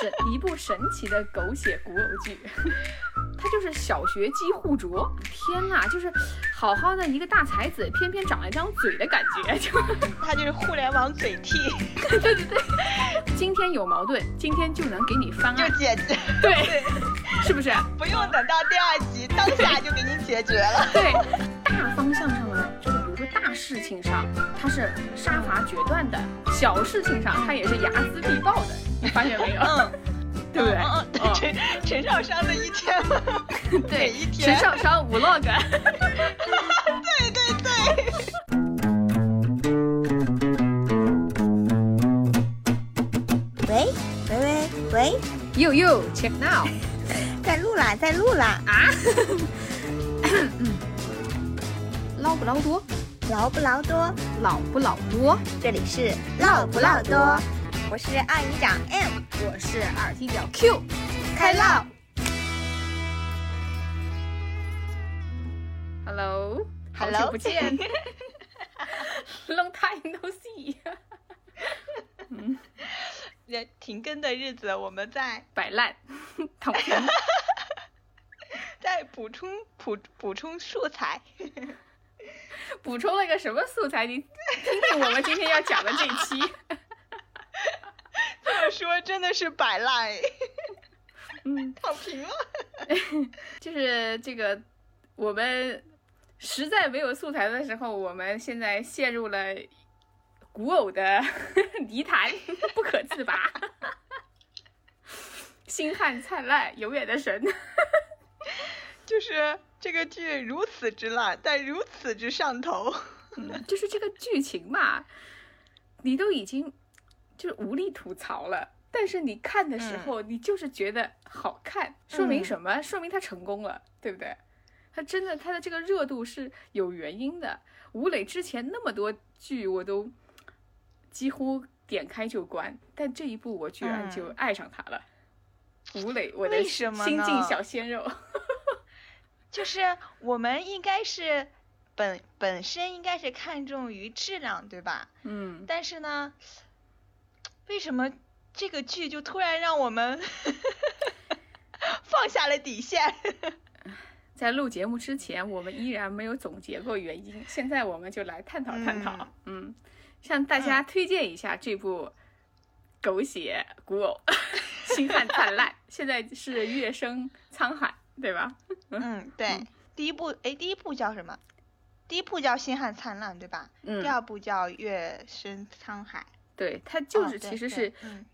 神 一部神奇的狗血古偶剧，他就是小学鸡互啄。天呐，就是好好的一个大才子，偏偏长了一张嘴的感觉，就他就是互联网嘴替，对对对。今天有矛盾，今天就能给你翻案，就解决，对，是不是？不用等到第二集，当下就给你解决了。对，大方向上呢，就是比如说大事情上，他是杀伐决断的；小事情上，他也是睚眦必报的。你发现没有？嗯，对不对？陈陈少商的一天吗？对，一天陈少商 vlog。对对对。喂喂喂喂，You you check now 在录啦，在录啦，啊？捞不捞多？劳不劳多？老不老多？这里是唠不唠多，我是二营长 M，我是二踢脚 Q，开唠。Hello，好久不见，Long time no see。嗯停更的日子，我们在摆烂，躺平，在补充补补充素材。补充了个什么素材？你听听我们今天要讲的这一期。这 么说真的是摆烂，嗯，躺平了。就是这个，我们实在没有素材的时候，我们现在陷入了古偶的泥潭，不可自拔。星汉灿烂，永远的神。就是这个剧如此之烂，但如此之上头。嗯，就是这个剧情嘛，你都已经就是无力吐槽了，但是你看的时候，你就是觉得好看，说明什么？说明他成功了，对不对？他真的他的这个热度是有原因的。吴磊之前那么多剧我都几乎点开就关，但这一部我居然就爱上他了。吴磊，我的为什么新晋小鲜肉。就是我们应该是本本身应该是看重于质量，对吧？嗯，但是呢，为什么这个剧就突然让我们 放下了底线？在录节目之前，我们依然没有总结过原因，现在我们就来探讨探讨。嗯向大家推荐一下这部狗血古偶 《星汉灿烂》，现在是月升沧海，对吧？嗯，对，第一部哎，第一部叫什么？第一部叫《星汉灿烂》，对吧？嗯第，二部叫《月升沧海》。对，它就是其实对是嗯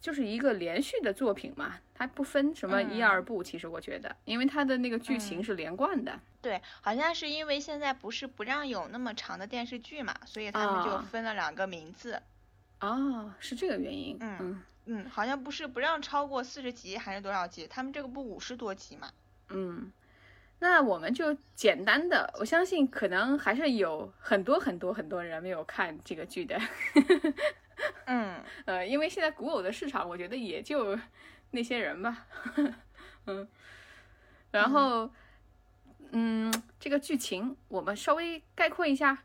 就是一个连续的作品嘛，它不分什么一嗯二部。其实我觉得，因为它的那个剧情嗯是连贯的。对，好像是因为现在不是不让有那么长的电视剧嘛，所以他们就啊分了两个名字。哦，是这个原因。嗯嗯嗯，好像不是不让超过四十集还是多少集？他们这个不五十多集嘛？嗯，那我们就简单的，我相信可能还是有很多很多很多人没有看这个剧的，嗯。呃，因为现在古偶的市场，我觉得也就那些人吧，嗯，然后，嗯，这个剧情我们稍微概括一下，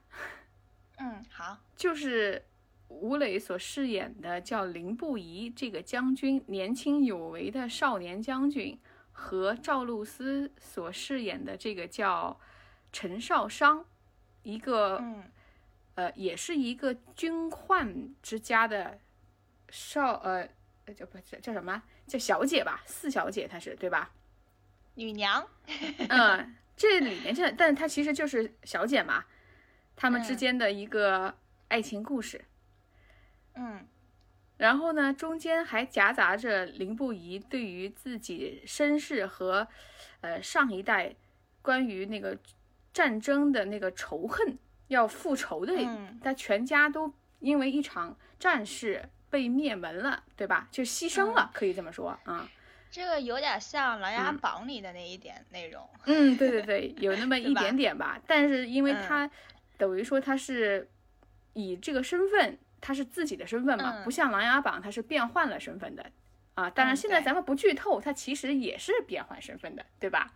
嗯，好，就是吴磊所饰演的叫林不疑这个将军，年轻有为的少年将军，和赵露思所饰演的这个叫陈少商，一个、嗯呃，也是一个军宦之家的少呃呃叫不叫叫什么？叫小姐吧，四小姐她是对吧？女娘，嗯，这里面这，但她其实就是小姐嘛，她们之嗯间的一个爱情故事。嗯然后呢，中间还夹杂着林不疑对于自己身世和，呃上一代关于那个战争的那个仇恨，要复仇的，嗯他全家都因为一场战事被灭门了，对吧？就牺牲了，可以这么说啊。这个有点像《琅琊嗯榜》里的那一点内容。嗯，对对 对，有那么一点点吧。但是因为嗯他等于说他是以这个身份，他是自己的身份嘛，嗯不像《琅琊榜》他是变换了身份的啊。当然现在咱们不剧透，他其实也是变换身份的，对吧？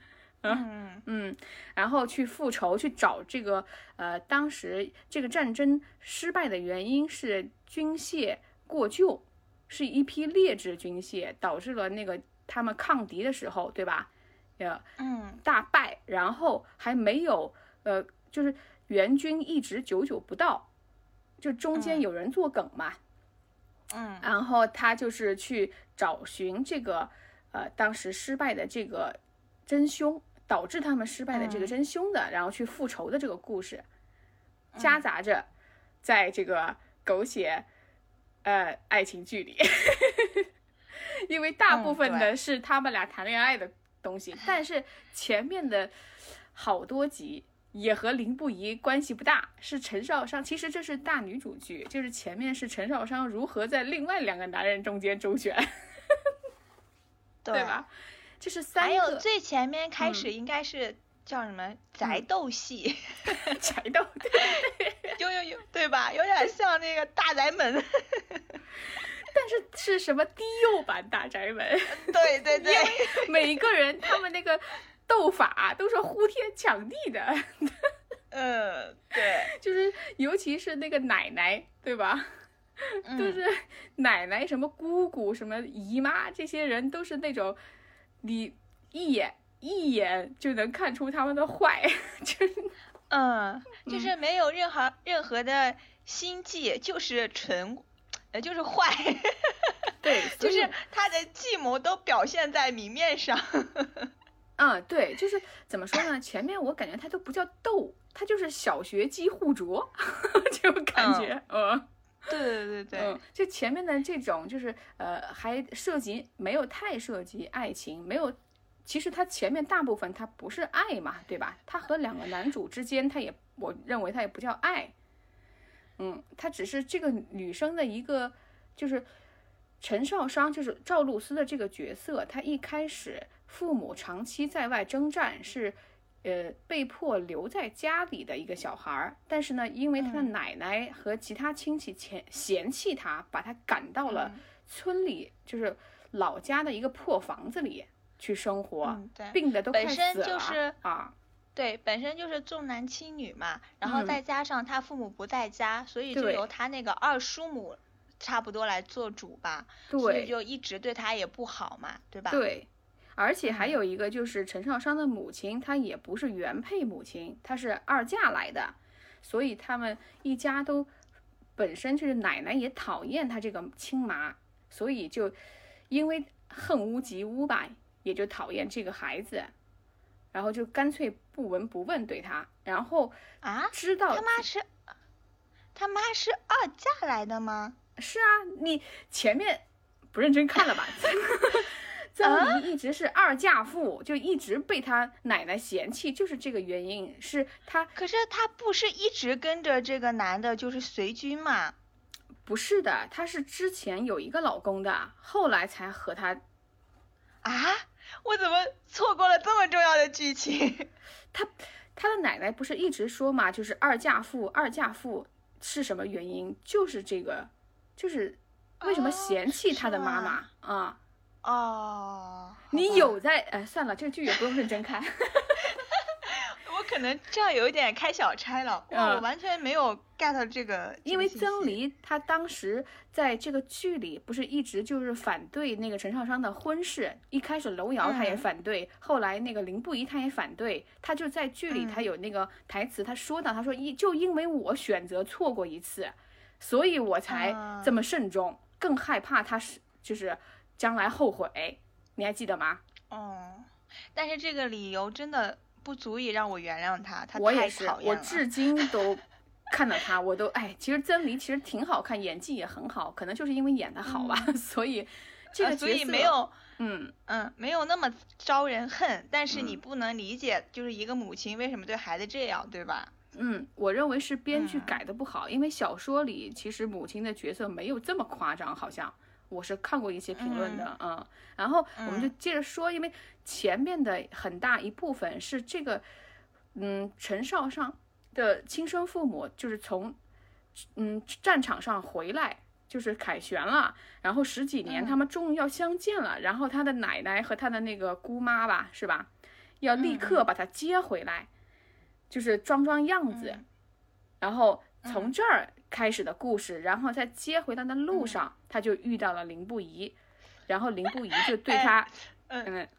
嗯嗯，然后去复仇，去找这个呃，当时这个战争失败的原因是军械过旧，是一批劣质军械，导致了那个他们抗敌的时候，对吧？呃，嗯大败，然后还没有呃，就是援军一直久久不到，就中间嗯。有人作梗嘛，嗯。然后他就是去找寻这个呃当时失败的这个真凶，导致他们失败的这个嗯。真凶的，然后去复仇的这个故事，夹杂着在这个狗血呃爱情剧里，因为大嗯部分的是他们俩谈恋爱的东西，但是前面的好多集。也和林不疑关系不大，是陈少商。其实这是大女主剧，就是前面是陈少商如何在另外两个男人中间周旋，对吧？就是三个还有最前面开始嗯应该是叫什么宅斗戏，宅斗，有有有，对吧？有点像那个大宅门。但是是什么低幼版大宅门？对对对，每一个人他们那个斗法都是呼天抢地的，嗯，对，就是尤其是那个奶奶，对吧？嗯都是奶奶、什么姑姑、什么姨妈，这些人都是那种你一眼一眼就能看出他们的坏，就是嗯，就是没有任何任何的心计，就是纯，呃，就是坏，对，就是他的计谋都表现在明面上。嗯，对，就是怎么说呢？前面我感觉他都不叫斗，他就是小学鸡互啄，这种感觉，嗯。对对对对，嗯，就前面的这种，就是呃，还涉及没有太涉及爱情，没有。其实它前面大部分它不是爱嘛，对吧？它和两个男主之间，它也我认为它也不叫爱。嗯，它只是这个女生的一个，就是陈少商，就是赵露思的这个角色，她一开始父母长期在外征战，是呃被迫留在家里的一个小孩儿，但是呢，因为他的嗯。奶奶和其他亲戚嫌嫌弃他，把他赶到了嗯。村里，就是老家的一个破房子里去生活，嗯对。病的都快本身死了就是啊，对，本身就是重男轻女嘛，然后嗯。再加上他父母不在家，所以就由他那个二叔母差不多来做主吧，所以就一直对他也不好嘛，对吧？对。而且还嗯有一个就是陈少商的母亲，她也不是原配母亲，她是二嫁来的，所以他们一家都本身就是奶奶也讨厌她这个亲妈，所以就因为恨屋及乌吧，也就讨厌这个孩子，然后就干脆不闻不问对他，然后啊，知道他妈是，他妈是二嫁来的吗？是啊，你前面不认真看了吧？曾黎一直是二嫁妇，就一直被他奶奶嫌弃，就是这个原因，是他可是他不是一直跟着这个男的，就是随军嘛？不是的，她是之前有一个老公的，后来才和他，啊，我怎么错过了这么重要的剧情？他的奶奶不是一直说嘛，就是二嫁妇，二嫁妇是什么原因？就是这个，就是为什么哦嫌弃他的妈妈啊？哦，你有在？哎，算了，这个剧也不用认真看。我可能这样有一点开小差了，哇，我嗯完全没有 get 这个，因为曾黎她当时在这个剧里不是一直就是反对那个陈少商的婚事，一开始楼瑶他也嗯反对，后来那个林不疑他也反对，他就在剧里他嗯有那个台词，他说到他说一就因为我选择错过一次，所以我才啊这么慎重，更害怕他是就是将来后悔，你还记得吗？哦，但是这个理由真的不足以让我原谅他，他太我也是讨，厌了。我至今都看到他，我都哎，其实曾黎其实挺好看，演技也很好，可能就是因为演的好吧，所以这呃所以没有，嗯，嗯，没有那么招人恨，但是你嗯不能理解，就是一个母亲为什么对孩子这样，对吧？嗯，我认为是编剧嗯改的不好，因为小说里其实母亲的角色没有这么夸张，好像我是看过一些评论的，嗯然后我们就接着说，因为前面的很大一部分是这个，嗯，陈少上的亲生父母就是从，嗯，战场上回来。就是凯旋了，然后十几年，嗯他们终于要相见了。然后他的奶奶和他的那个姑妈吧，是吧？要立嗯刻把他接回来，就是装装样子。嗯然后从这儿开始的故事，然后在接回他的路上，他就遇到了林不疑，然后林不疑 就对他，嗯，嗯，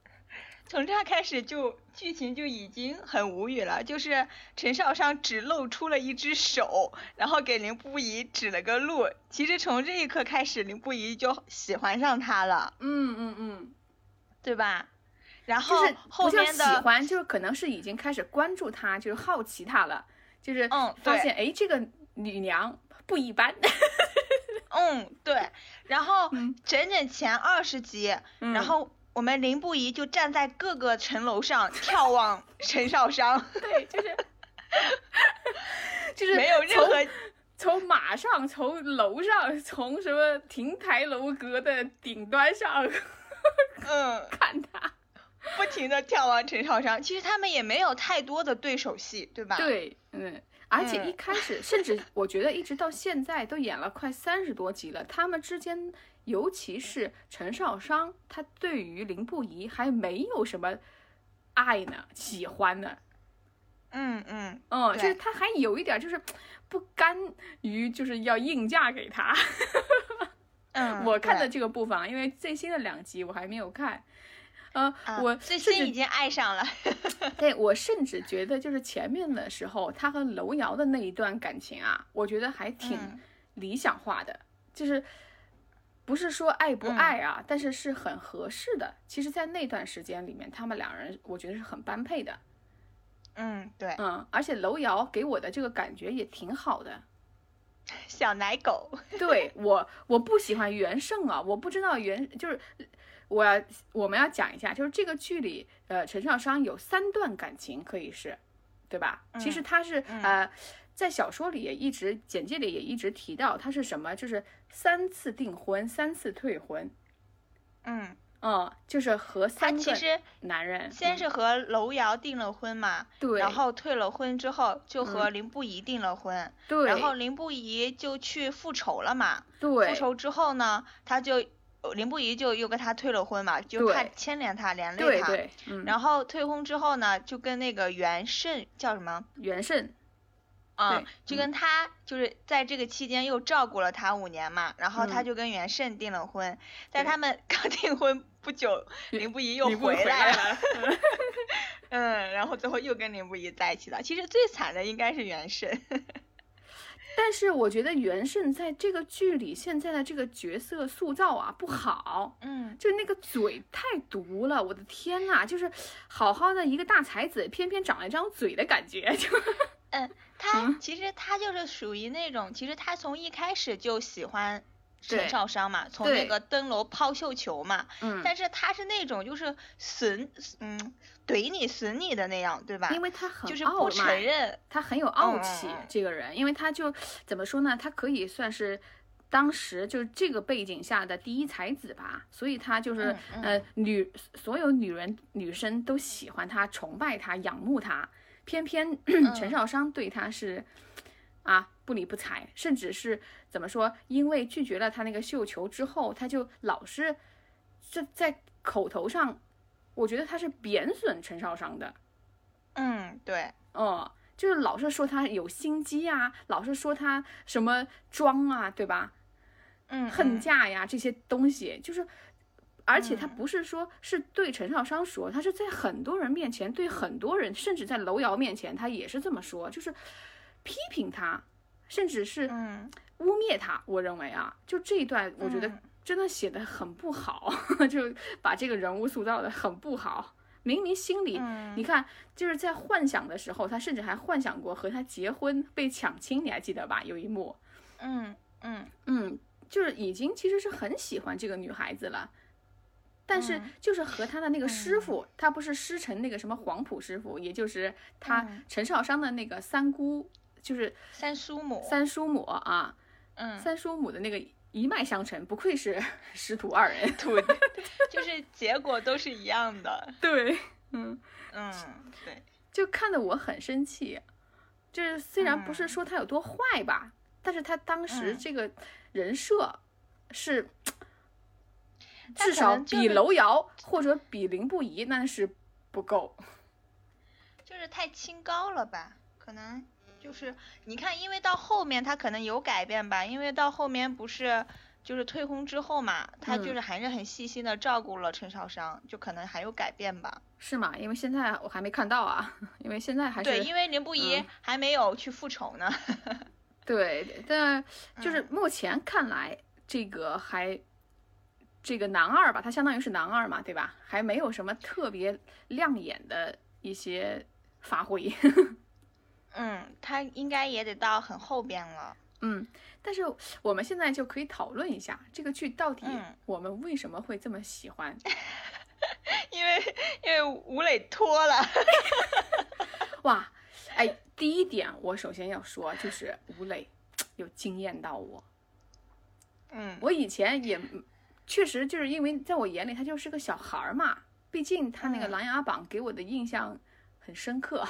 从这儿开始就剧情就已经很无语了，就是陈少商只露出了一只手，然后给林不疑指了个路。其实从这一刻开始，林不疑就喜欢上他了，嗯嗯嗯，对吧？然后后面的喜欢，就是可能是已经开始关注他，就是好奇他了，就是嗯发现哎这个女娘不一般，嗯对，然后嗯。整整前二十集，嗯。然后我们林不疑就站在各个城楼上 眺望陈少商，对，就是 就是没有任何从马上，从楼上，从什么亭台楼阁的顶端上嗯。看停的眺望陈少商，其实他们也没有太多的对手戏，对吧？，对，嗯，而且一嗯开始，甚至我觉得一直到现在都演了快三十多集了，他们之间，尤其是陈少商，他对于林不疑还没有什么爱呢，喜欢呢，嗯嗯，嗯，就是他还有一点就是不甘于就是要硬嫁给他。嗯，我看的这个部分啊，因为最新的两集我还没有看，呃，啊我最甚至新已经爱上了，对我甚至觉得，就是前面的时候，他和楼瑶的那一段感情啊，我觉得还挺嗯理想化的，就是不是说爱不嗯爱啊，但是是很合适的。其实，在那段时间里面，他们两人我觉得是很般配的，嗯，对，嗯，而且楼瑶给我的这个感觉也挺好的。小奶狗，对我，我不喜欢袁胜啊，我不知道袁就是我要我们要讲一下，就是这个剧里，呃，陈少商有三段感情可以是，对吧？其实嗯他是、嗯呃，在小说里也一直简介里也一直提到他是什么，就是三次订婚，三次退婚，嗯，嗯，就是和三个其实男人，嗯先是和楼瑶订了婚嘛，对，然后退了婚之后就和嗯林不疑订了婚，对，然后林不疑就去复仇了嘛，对复仇之后呢，他就呃林不疑就又跟他退了婚嘛，就怕牵连他连累他，对对，嗯，然后退婚之后呢，就跟那个袁慎叫什么？袁慎，啊对，就嗯跟他就是在这个期间又照顾了他五年嘛，然后他嗯就跟袁慎订了婚，但对他们 刚订婚不久，林不疑又回来来了，了，嗯，然后最后又跟林不疑在一起了。其实最惨的应该是袁胜，但是我觉得袁胜在这个剧里现在的这个角色塑造啊不好，嗯，就是那个嘴太毒了，我的天呐，就是好好的一个大才子，偏偏长了一张嘴的感觉，就 他嗯。其实他就是属于那种，其实他从一开始就喜欢陈对少商嘛，从那个登楼抛绣球嘛，嗯，但是他是那种就是损，嗯，怼你损你的那样，对吧？因为他很就是傲不承慢，认，他很有傲气嗯，这个人，因为他就怎么说呢，他可以算是。当时就是这个背景下的第一才子吧，所以他就是、嗯呃女所有女人女生都喜欢他、崇拜他、仰慕他，偏偏陈少商对他是啊不理不睬，甚至是怎么说？因为拒绝了他那个绣球之后，他就老是这在口头上，我觉得他是贬损陈少商的，嗯，对，嗯，就是老是说他有心机啊，老是说他什么装啊，对吧？嗯，恨嗯嫁呀这些东西，就是，而且他嗯不是说是对陈少商说，他是在很多人面前，对很多人，甚至在楼瑶面前，他也是这么说，就是批评他，甚至是嗯。污蔑他。我认为啊，就这一段，我觉得嗯。真的写的很不好，就把这个人物塑造的很不好。明明心里，嗯。你看，就是在幻想的时候，他甚至还幻想过和他结婚被抢亲，你还记得吧？有一幕，嗯嗯。嗯，就是已经其实是很喜欢这个女孩子了，但是嗯。就是和他的那个师傅，他不是师承那个什么黄埔师傅，也就是他嗯。陈少商的那个三姑，就是三叔母，三叔母啊，嗯，三叔母的那个一脉相承，不愧是 师徒二人。对，就是结果都是一样的，对，嗯，嗯，对，就看得我很生气。就是虽然不是嗯说他有多坏吧，但是他当时嗯这个人设是。至少比楼瑶或者比林不疑那是不够。就是太清高了吧？可能就是你看，因为到后面他可能有改变吧，因为到后面不是就是退婚之后嘛，他嗯就是还是很细心的照顾了陈少商，就可能还有改变吧。是吗？因为现在我还没看到啊，因为现在还是对，因为林不疑嗯还没有去复仇呢。对，但就是嗯目前看来，这个还这个男二吧，他相当于是男二嘛，对吧？还没有什么特别亮眼的一些发挥。嗯，他应该也得到很后边了。嗯，但是我们现在就可以讨论一下这个剧到底嗯我们为什么会这么喜欢。因为因为吴磊脱了。哇，哎，第一点我首先要说就是吴磊有惊艳到我。嗯我以前也确实就是因为在我眼里他就是个小孩儿嘛，毕竟他那个《嗯琅琊榜》给我的印象很深刻，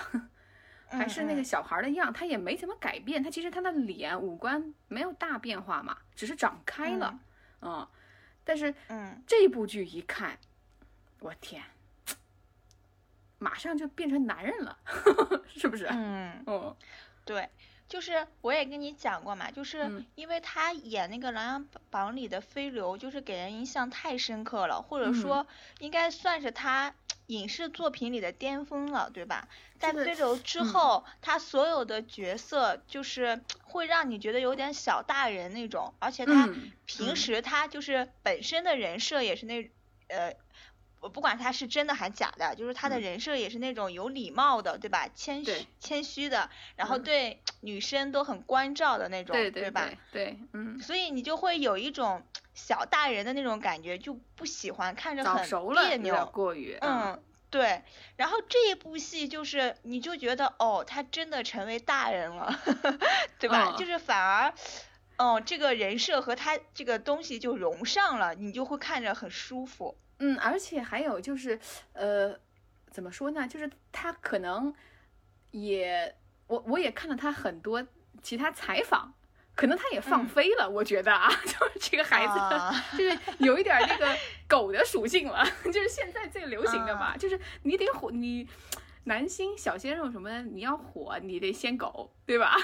还是那个嗯小孩儿的样，他也没怎么改变，他其实他的脸五官没有大变化嘛，只是长开了，嗯，但是嗯。这部剧一看，我天，马上就变成男人了，是不是？嗯，哦。对，就是我也跟你讲过嘛，就是嗯。因为他演那个《琅琊榜》里的飞流，就是给人印象太深刻了，或者说应该算是他影视作品里的巅峰了，对吧？在这个飞流之嗯后，他所有的角色就是会让你觉得有点小大人那种，而且他嗯平嗯时他就是本身的人设也是那呃。我不管他是真的还假的，就是他的嗯人设也是那种有礼貌的，对吧？谦虚谦虚的，然后嗯对女生都很关照的那种，对对吧？对对，嗯，所以你就会有一种小大人的那种感觉，就不喜欢，看着很，别扭。过于，嗯，对。然后这一部戏就是，你就觉得哦，他真的成为大人了，对吧？嗯就是反而。哦，这个人设和他这个东西就融上了，你就会看着很舒服。嗯，而且还有就是，呃，怎么说呢？就是他可能也，我我也看了他很多其他采访，可能他也放嗯飞了。我觉得啊，就是这个孩子，啊就是有一点儿那个狗的属性了，就是现在最流行的嘛，就是你得火，你男星小鲜肉什么的，你要火，你得先狗，对吧？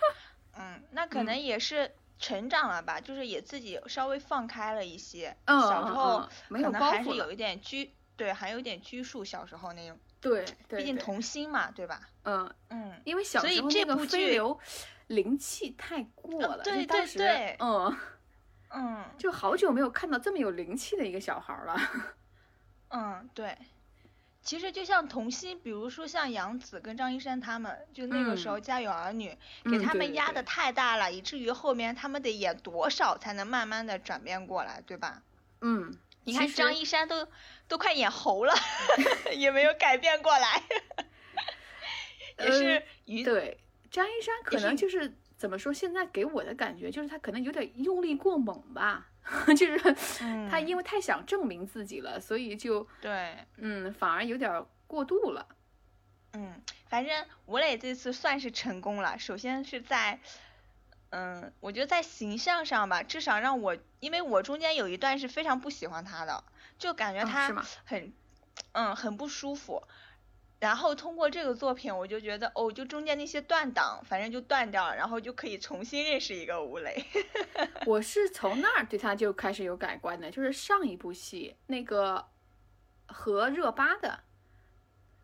嗯，那可能也是成长了吧，就是也自己稍微放开了一些。嗯，小时候可能还是有一点拘，对，还有一点拘束。小时候那种，对对，毕竟童心嘛，对吧？嗯。嗯，因为小时候那个这部剧飞流灵气太过呃了，对对对嗯，嗯 就好久没有看到这么有灵气的一个小孩儿了。嗯，对。其实就像童星，比如说像杨紫跟张一山他们，就那个时候《家有儿女》给他们压的太大了，以至于后面他们得演多少才能慢慢的转变过来，对吧？嗯，你看张一山都都快演猴了，也没有改变过来，也呃是于对张一山可能就是怎么说？现在给我的感觉就是他可能有点用力过猛吧，就是他嗯因为太想证明自己了，所以就对，嗯反而有点过度了。嗯，反正吴磊这次算是成功了。首先是在，嗯，我觉得在形象上吧，至少让我，因为我中间有一段是非常不喜欢他的，就感觉他吗很，嗯，很不舒服。然后通过这个作品，我就觉得，哦，就中间那些断档，反正就断掉了，然后就可以重新认识一个吴磊。我是从那儿对他就开始有改观的，就是上一部戏那个和热巴的，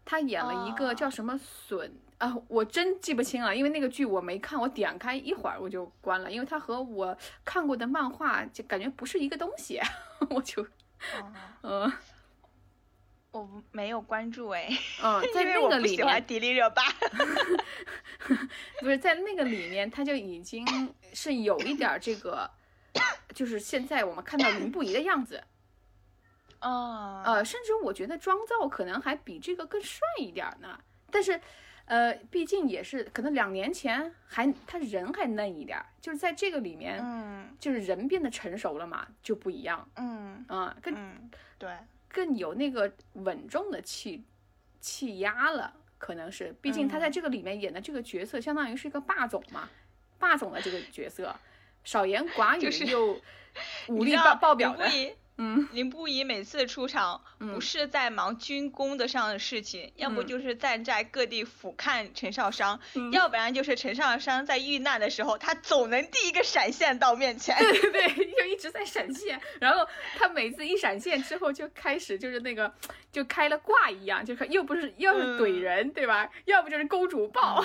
他演了一个哦。叫什么笋、啊，我真记不清了，因为那个剧我没看，我点开一会儿我就关了，因为他和我看过的漫画就感觉不是一个东西，我就哦。嗯我没有关注哎，嗯，在那个里面迪丽热巴。不是在那个里面，他就已经是有一点儿这个，就是现在我们看到林不疑的样子。哦，呃，甚至我觉得妆造可能还比这个更帅一点儿呢。但是，呃，毕竟也是可能两年前还他人还嫩一点儿，就是在这个里面，嗯就是人变得成熟了嘛，就不一样，嗯嗯，跟嗯，对。更有那个稳重的气气压了，可能是，毕竟他在嗯。这个里面演的这个角色，相当于是一个霸总嘛，霸总的这个角色，少言寡语又武力爆爆表的嗯，林不疑每次出场，不是在忙军功的上的事情，要不就是站在各地俯瞰陈少商，要不然就是陈少商在遇难的时候，他总能第一个闪现到面前。对 对对，就一直在闪现，然后他每次一闪现之后，就开始就是那个就开了挂一样，就是又不是又是怼人，对吧？要不就是公主抱。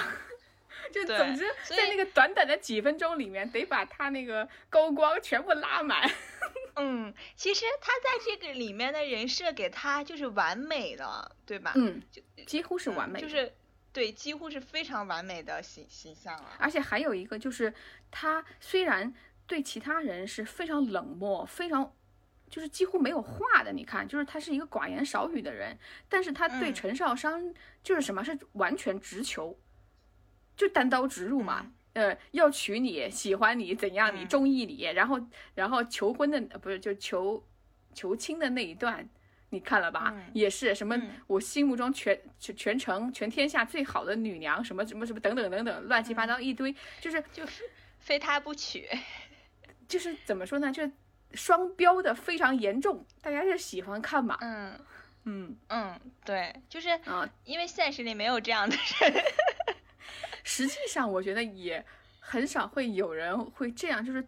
就总之，在那个短短的几分钟里面，得把他那个高光全部拉满。嗯，其实他在这个里面的人设给他就是完美的，对吧？嗯，就几乎是完美，就是对，几乎是非常完美的形形象了。而且还有一个就是，他虽然对其他人是非常冷漠，非常就是几乎没有话的，你看，就是他是一个寡言少语的人，但是他对陈少商就是什么是完全直球。就单刀直入嘛，呃，要娶你，喜欢你，怎样，你中意你，然后，然后求婚的不是就求求亲的那一段，你看了吧？也是什么我心目中全全全城全天下最好的女娘，什么什么什么等等等等，乱七八糟一堆，就是就是非他不娶，就是怎么说呢？就双标的非常严重，大家就喜欢看嘛。嗯嗯嗯，对，就是啊，因为现实里没有这样的人。实际上，我觉得也很少会有人会这样，就是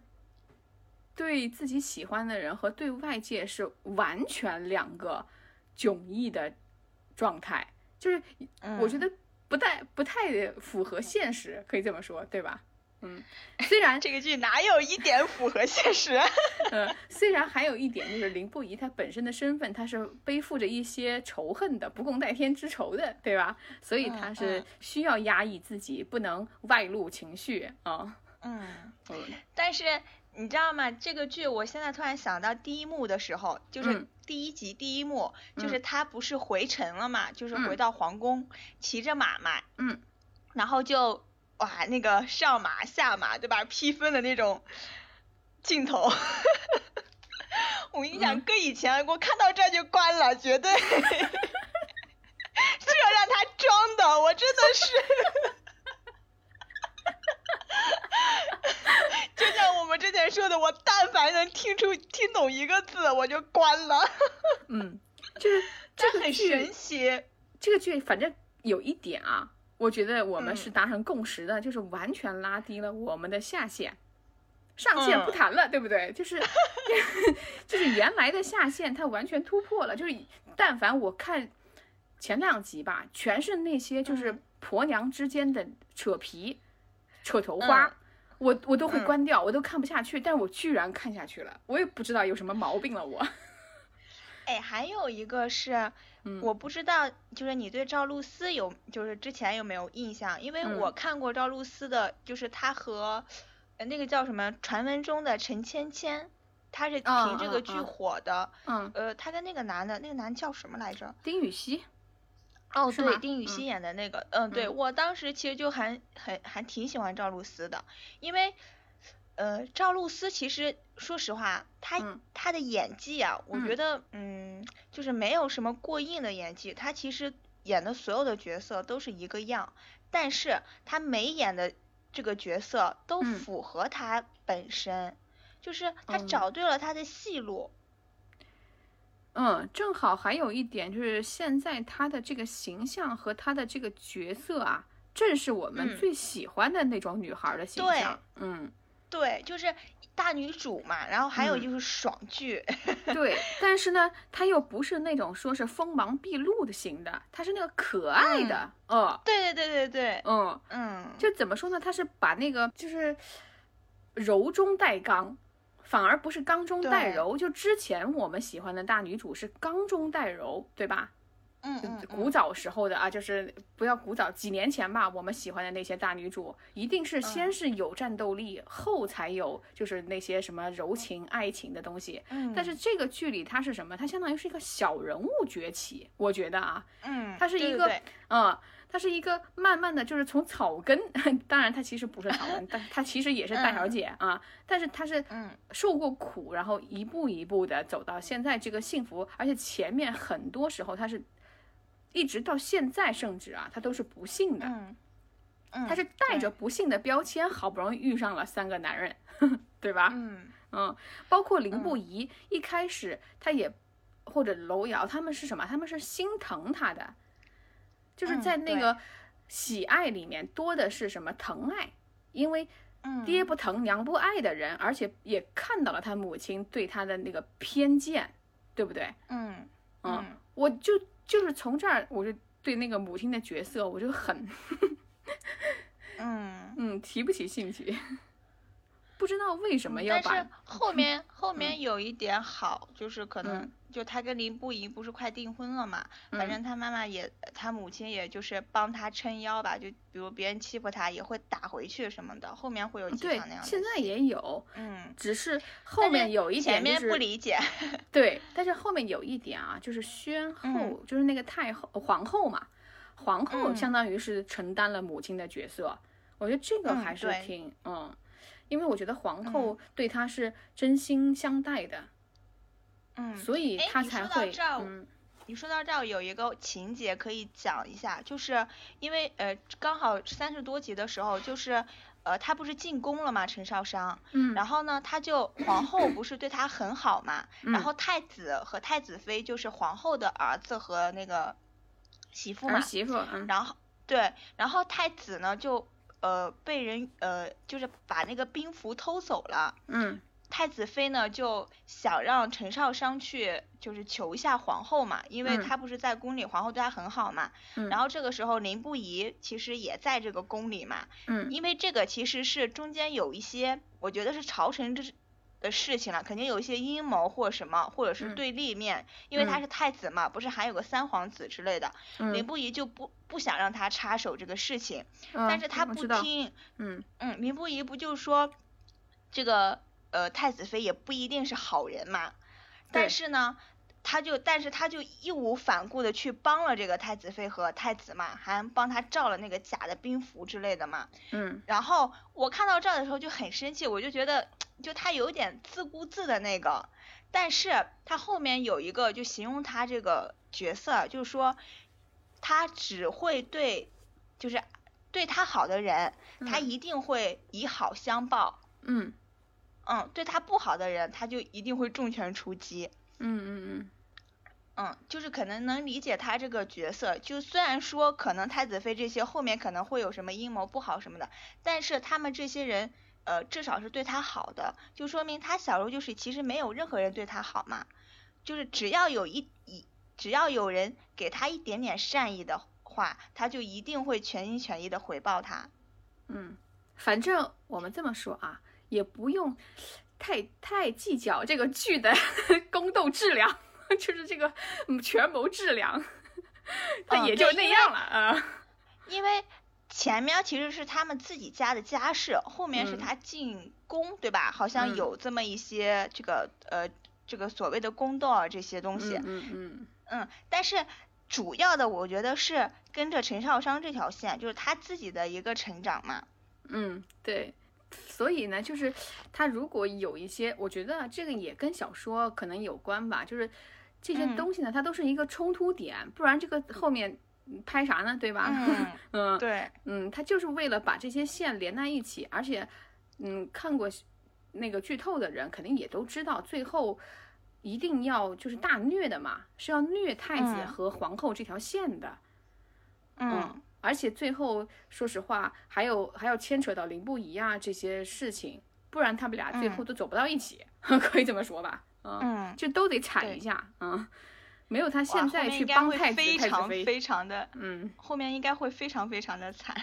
对自己喜欢的人和对外界是完全两个迥异的状态，就是我觉得不太不太符合现实，可以这么说，对吧？嗯，虽然这个剧哪有一点符合现实？嗯，虽然还有一点就是林不疑他本身的身份，他是背负着一些仇恨的，不共戴天之仇的，对吧？所以他是需要压抑自己，不能外露情绪啊。嗯，但是你知道吗？这个剧我现在突然想到第一幕的时候，就是第一集第一幕，就是他不是回城了嘛，就是回到皇宫，骑着马嘛，嗯，然后就。哇，那个上马下马对吧？披风的那种镜头，我跟你讲，搁以前我看到这就关了，绝对，这让他装的，我真的是，就像我们之前说的，我但凡能听出听懂一个字，我就关了。嗯，就是这很神奇，这个剧反正有一点啊。我觉得我们是达成共识的，就是完全拉低了我们的下限，上限不谈了，对不对？就是 就是原来的下限，它完全突破了。就是但凡我看前两集吧，全是那些就是婆娘之间的扯皮、扯头花，我我都会关掉，我都看不下去。但我居然看下去了，我也不知道有什么毛病了，我。哎，还有一个是。我不知道，就是你对赵露思有，就是之前有没有印象？因为我看过赵露思的，就是她和，那个叫什么传闻中的陈芊芊，她是凭这个剧火的。嗯。呃，她跟那个男的，那个男叫什么来着？丁禹兮。哦，对，丁禹兮演的那个。嗯，对我当时其实就还很还挺喜欢赵露思的，因为。呃，赵露思其实说实话，她她的演技啊，我觉得嗯，就是没有什么过硬的演技。她其实演的所有的角色都是一个样，但是她每演的这个角色都符合她本身，就是她找对了她的戏路。嗯，正好还有一点就是现在她的这个形象和她的这个角色啊，正是我们最喜欢的那种女孩的形象。嗯。对，就是大女主嘛，然后还有就是爽剧。对，但是呢，她又不是那种说是锋芒毕露的型的，她是那个可爱的。哦，对对对对对，嗯嗯，就怎么说呢？她是把那个就是柔中带刚，反而不是刚中带柔。就之前我们喜欢的大女主是刚中带柔，对吧？嗯，古早时候的啊，就是不要古早，几年前吧，我们喜欢的那些大女主，一定是先是有战斗力，后才有就是那些什么柔情爱情的东西。嗯，但是这个剧里它是什么？它相当于是一个小人物崛起，我觉得啊，嗯，它是一个，嗯，它是一个慢慢的就是从草根，当然它其实不是草根，但它其实也是大小姐啊，但是它是嗯受过苦，然后一步一步的走到现在这个幸福，而且前面很多时候它是。一直到现在，甚至啊，他都是不幸的，嗯，他是带着不幸的标签，好不容易遇上了三个男人，对吧？嗯嗯，包括林不疑一开始他也或者楼瑶他们是什么？他们是心疼他的，就是嗯在那个喜爱里面多的是什么疼爱，因为嗯爹不疼娘不爱的人，而且也看到了他母亲对他的那个偏见，对不对？嗯嗯，嗯我就就是从这儿我就对那个母亲的角色我就很嗯。嗯提不起兴趣，不知道为什么要把但是后面后面有一点好，就是可能嗯就他跟林不疑不是快订婚了嘛，反嗯。正他妈妈也他母亲也就是帮他撑腰吧，就比如别人欺负他也会打回去什么的，后面会有几对场那样的现在也有，嗯，只是后面有一前面点就是不理解，对，但是后面有一点啊，就是宣后，嗯就是那个太后皇后嘛，皇后嗯。相当于是承担了母亲的角色，我觉得这个嗯还是对。挺嗯因为我觉得皇嗯。后对他是真心相待的，嗯，所以哎你她才会嗯。你说到这儿有一个情节可以讲一下，就是因为呃刚好三十多集的时候，就是呃他不是进宫了嘛，陈少商，嗯，然后呢他就皇后不是对他很好嘛，嗯然后太子和太子妃就是皇后的儿子和那个媳妇嘛，媳妇嗯。然后对，然后太子呢就呃被人呃就是把那个兵符偷走了。嗯。太子妃呢就想让陈少商去，就是求一下皇后嘛，因为嗯。他不是在宫里，皇后对他很好嘛。嗯。然后这个时候林不疑其实也在这个宫里嘛，嗯。因为这个其实是中间有一些，我觉得是朝臣之的事情了，肯定有一些阴谋或什么，或者是嗯。对立面，因为他嗯。是太子嘛，不是还有个三皇子之类的，林嗯，不疑就不不想让他插手这个事情，嗯但是他不听，嗯。嗯，林不疑不就说这个呃太子妃也不一定是好人嘛，但是呢，他就但是他就义无反顾的去帮了这个太子妃和太子嘛，还帮他照了那个假的兵符之类的嘛。嗯然后我看到这儿的时候就很生气，我就觉得就他有点自顾自的那个，但是他后面有一个就形容他这个角色，就是说他只会对就是对他好的人，他嗯一定会以好相报。嗯嗯，对他不好的人，他就一定会重拳出击。嗯嗯嗯嗯，就是可能能理解他这个角色，就虽然说可能太子妃这些后面可能会有什么阴谋不好什么的，但是他们这些人，呃，至少是对他好的，就说明他小时候就是其实没有任何人对他好嘛，就是只要有一一只要有人给他一点点善意的话，他就一定会全心全意的回报他。嗯，反正我们这么说啊，也不用太太计较这个剧的 宫斗质量，就是这个嗯权谋质量，它嗯也就那样了啊。因为前面其实是他们自己家的家事，后面是嗯他进宫，对吧？好像嗯有这么一些这个呃这个所谓的宫斗啊这些东西，嗯嗯嗯嗯，但是主要的我觉得是跟着陈少商这条线，就是他自己的一个成长嘛。嗯，对。所以呢，就是他如果有一些，我觉得这个也跟小说可能有关吧，就是这些嗯东西呢，它都是一个冲突点，不然这个后面嗯拍啥呢，对吧？嗯，嗯对，嗯，他就是为了把这些线连在一起，而且，嗯，看过那个剧透的人肯定也都知道，最后一定要就是大虐的嘛，是要虐太子嗯和皇后这条线的。嗯而且最后说实话，还有还要牵扯到林不疑啊这些事情，不然他们俩最后都走不到一起，可以这么说吧？嗯，嗯，就都得踩一下，嗯，没有他现在去帮太子非常太子妃，非常的，嗯后面应该会非常非常的惨。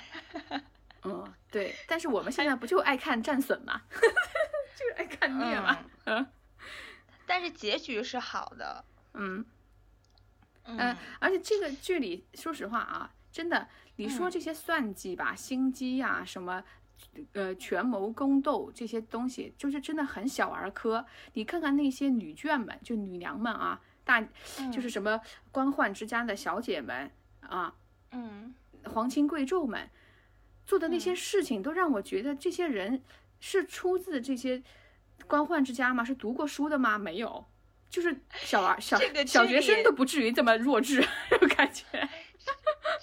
嗯，对，但是我们现在不就爱看战损嘛，就是爱看虐嘛，嗯但是结局是好的。嗯嗯嗯，而且这个剧里，说实话啊，真的，你说嗯这些算计吧、心机呀、什么，呃，权谋宫斗这些东西，就是真的很小儿科。你看看那些女眷们，就女娘们啊，大就是什么官宦之家的小姐们啊，嗯皇亲贵胄们做的那些嗯事情，都让我觉得这些人是出自这些官宦之家吗？是读过书的吗？没有，就是小儿小这个小学生都不至于这么弱智，我感觉。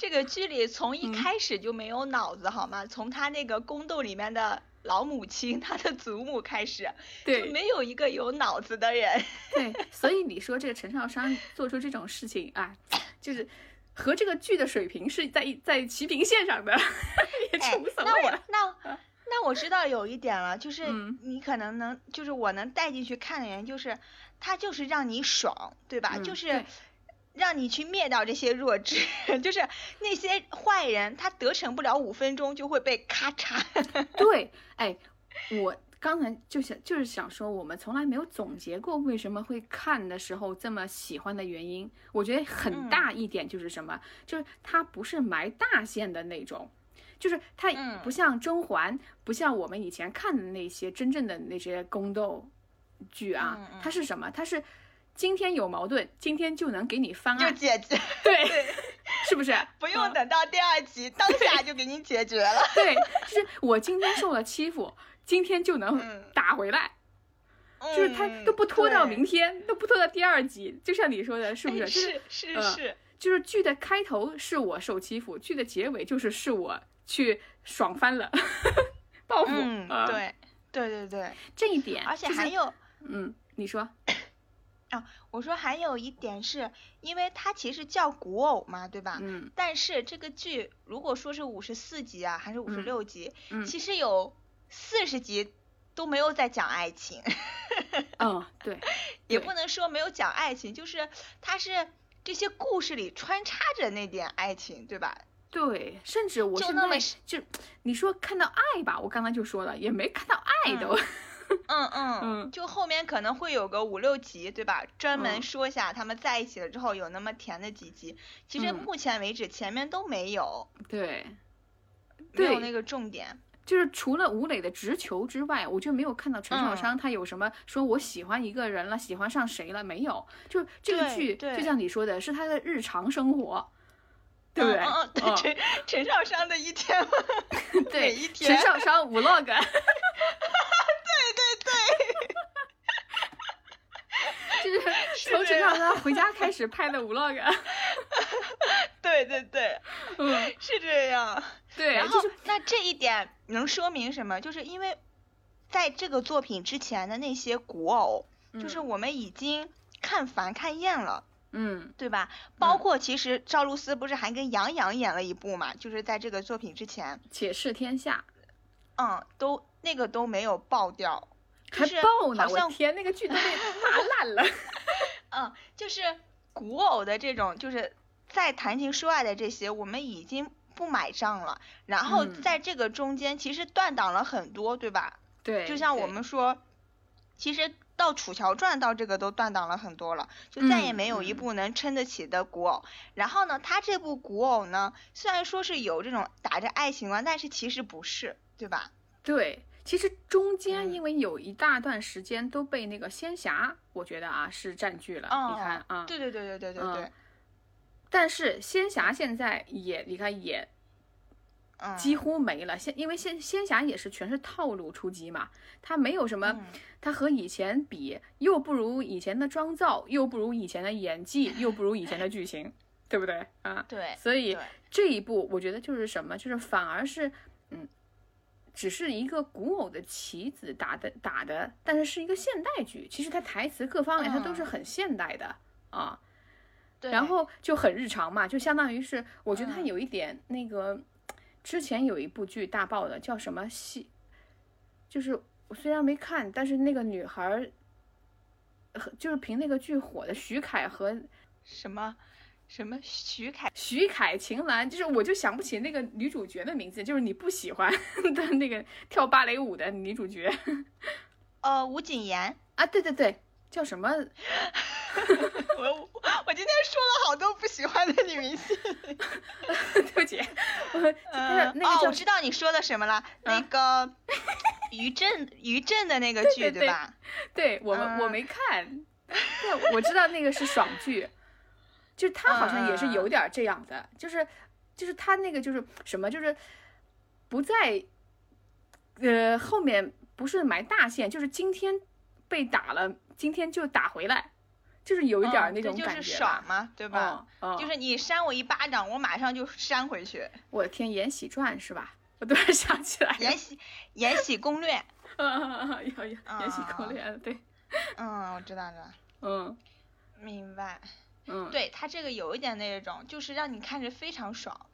这个剧里从一嗯开始就没有脑子好吗？从他那个宫斗里面的老母亲、他的祖母开始，对，就没有一个有脑子的人。对，所以你说这个陈少商做出这种事情啊，就是和这个剧的水平是在在齐平线上的，也是无所谓那我了。那那我知道有一点了，就是嗯你可能能，就是我能带进去看的原因，就是他就是让你爽，对吧？嗯就是对让你去灭掉这些弱智，就是那些坏人，他得逞不了五分钟就会被咔嚓。对，哎，我刚才就想就是想说，我们从来没有总结过为什么会看的时候这么喜欢的原因。我觉得很嗯大一点就是什么，就是它不是埋大线的那种。就是它嗯不像甄嬛，不像我们以前看的那些真正的那些宫斗剧啊，嗯嗯它是什么？它是今天有矛盾，今天就能给你翻就案，解决，对，是不是？不用嗯等到第二集，当下就给你解决了。对，就是我今天受了欺负，今天就能嗯打回来。就是他都不拖到明天，都不拖到第二集，就像你说的，是不是？是是呃是，就是剧的开头是我受欺负，剧的结尾就是是我去爽翻了，报复。嗯，呃，对对对对，这一点，而且就是还有。嗯，你说，我说还有一点是，因为它其实叫古偶嘛，对吧？嗯但是这个剧如果说是五十四集啊，还是五十六集，嗯其实有四十集都没有在讲爱情，嗯，对，对也不能说没有讲爱情，就是它是这些故事里穿插着那点爱情，对吧？对，甚至我现在就那么就你说看到爱吧，我刚才就说了，也没看到爱都。嗯 嗯嗯就后面可能会有个五六集，对吧？专门嗯。说一下他们在一起了之后有那么甜的几集。其实嗯。目前为止前面都没有，对，对。没有那个重点。就是除了吴磊的直球之外，我就没有看到陈少嗯。商他有什么说我喜欢一个人了，喜欢上谁了没有？就这个剧，就像你说的，是他的日常生活，对不对？嗯嗯嗯，对嗯。陈陈少商的一天嘛，对每一天。陈少商 vlog，对对对，就是是从陈这样少商回家开始拍的 vlog，对对对，嗯，是这样。对，然后就是那这一点能说明什么？就是因为在这个作品之前的那些古偶，就是嗯我们已经看烦看厌了。嗯对吧？包括其实赵露思不是还跟杨洋演了一部嘛，就是在这个作品之前，且试天下嗯，都那个都没有爆掉，就还是爆呢，好像我天，那个剧都被 骂烂了。嗯，就是古偶的这种，就是在谈情说爱的这些，我们已经不买账了。然后嗯在这个中间，其实断档了很多，对吧？对，就像我们说，其实到《楚乔传》到这个都断档了很多了，就再也嗯没有一嗯部能撑得起的古偶。然后呢，他这部古偶呢，虽然说是有这种打着爱情观，但是其实不是，对吧？对，其实中间嗯因为有一大段时间都被那个仙侠，我觉得啊是占据了。哦，你看啊，对对对对对对对嗯，但是仙侠现在也，你看也嗯，几乎没了。仙因为仙仙侠也是全是套路出击嘛，它没有什么，嗯它和以前比又不如以前的妆造，又不如以前的演技，又不如以前的剧情，对不对啊？对，所以这一部我觉得就是什么，就是反而是嗯，只是一个古偶的棋子打的打的，但是是一个现代剧，其实它台词各方面它都是嗯很现代的啊。对然后就很日常嘛，就相当于是，我觉得它嗯有一点那个，之前有一部剧大爆的，叫什么戏，就是我虽然没看，但是那个女孩就是凭那个剧火的徐凯和什么什么徐凯，徐凯、秦岚，就是我就想不起那个女主角的名字，就是你不喜欢的 那个跳芭蕾舞的女主角呃，吴谨言。啊，对对对，叫什么？我我今天说了好多不喜欢的女明星。对不起，我就是嗯，那个叫哦，我知道你说的什么了，那嗯个于震于震的那个剧，对对吧？对我们、我嗯没看，对，我知道那个是爽剧，就是他好像也是有点儿这样的，就是就是他那个就是什么，就是不在呃后面不是埋大线，就是今天被打了，今天就打回来，就是有一点儿嗯那种这就是感觉吧。爽嘛，对吧？嗯嗯，就是你扇我一巴掌，我马上就扇回去。我的天，《延禧传》是吧？我突然想起来，延禧延禧攻略，嗯，有有延禧攻略，对，嗯，我知道了，嗯明白。嗯，对他这个有一点那种，就是让你看着非常爽。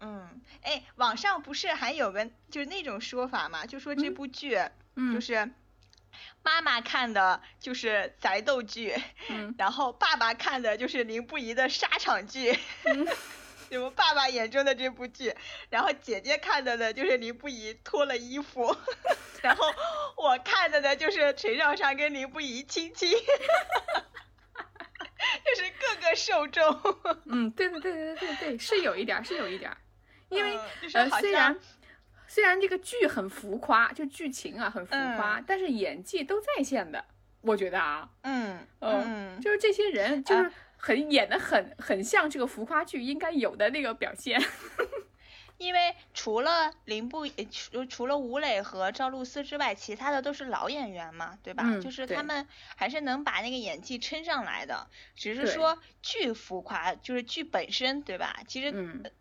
嗯，哎，网上不是还有个就是那种说法嘛，就说这嗯部剧嗯就是妈妈看的就是宅斗剧，嗯然后爸爸看的就是林不疑的沙场剧。嗯 就我爸爸眼中的这部剧，然后姐姐看的呢就是林不疑脱了衣服，然后我看的呢就是陈少商跟林不疑亲亲，就是各个受众。嗯，对对对对对对，是有一点儿，是有一点儿，因为嗯就是呃，虽然虽然这个剧很浮夸，就剧情啊很浮夸，嗯但是演技都在线的，我觉得啊，嗯嗯嗯，就是这些人就是啊很演的很很像这个浮夸剧应该有的那个表现。因为除了林不疑除除了吴磊和赵露思之外，其他的都是老演员嘛，对吧？嗯就是他们还是能把那个演技撑上来的，只是说剧浮夸，就是剧本身，对吧？其实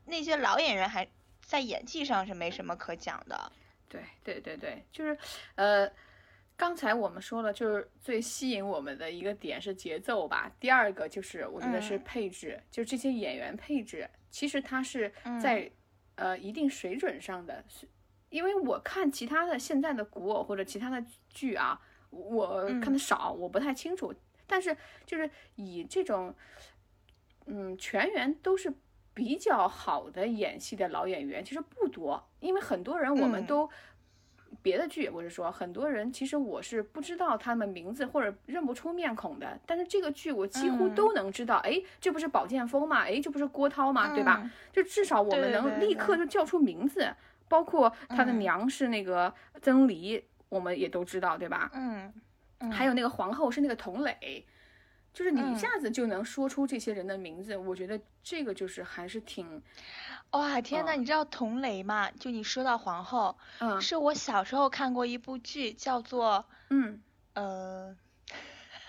那些老演员还在演技上是没什么可讲的。对对对对，就是呃，刚才我们说了，就是最吸引我们的一个点是节奏吧。第二个就是我觉得是嗯配置，就是这些演员配置，其实他是嗯在、呃一定水准上的。是因为我看其他的现在的古偶或者其他的剧啊，我看的少，我不太清楚。但是就是以这种嗯全员都是比较好的演戏的老演员，其实不多，因为很多人我们嗯都。别的剧，我是说，很多人其实我是不知道他们名字或者认不出面孔的，但是这个剧我几乎嗯都能知道，哎、这不是宝剑锋吗？哎，这不是郭涛吗？对吧？嗯就至少我们能立刻就叫出名字，包括他的嗯娘是那个曾黎，我们也都知道，对吧？还有那个皇后是那个佟磊，就是你一嗯下子就能说出这些人的名字，我觉得这个就是还是挺，哇，天呐，嗯你知道佟雷吗？就你说到皇后，嗯是我小时候看过一部剧，叫做嗯，呃，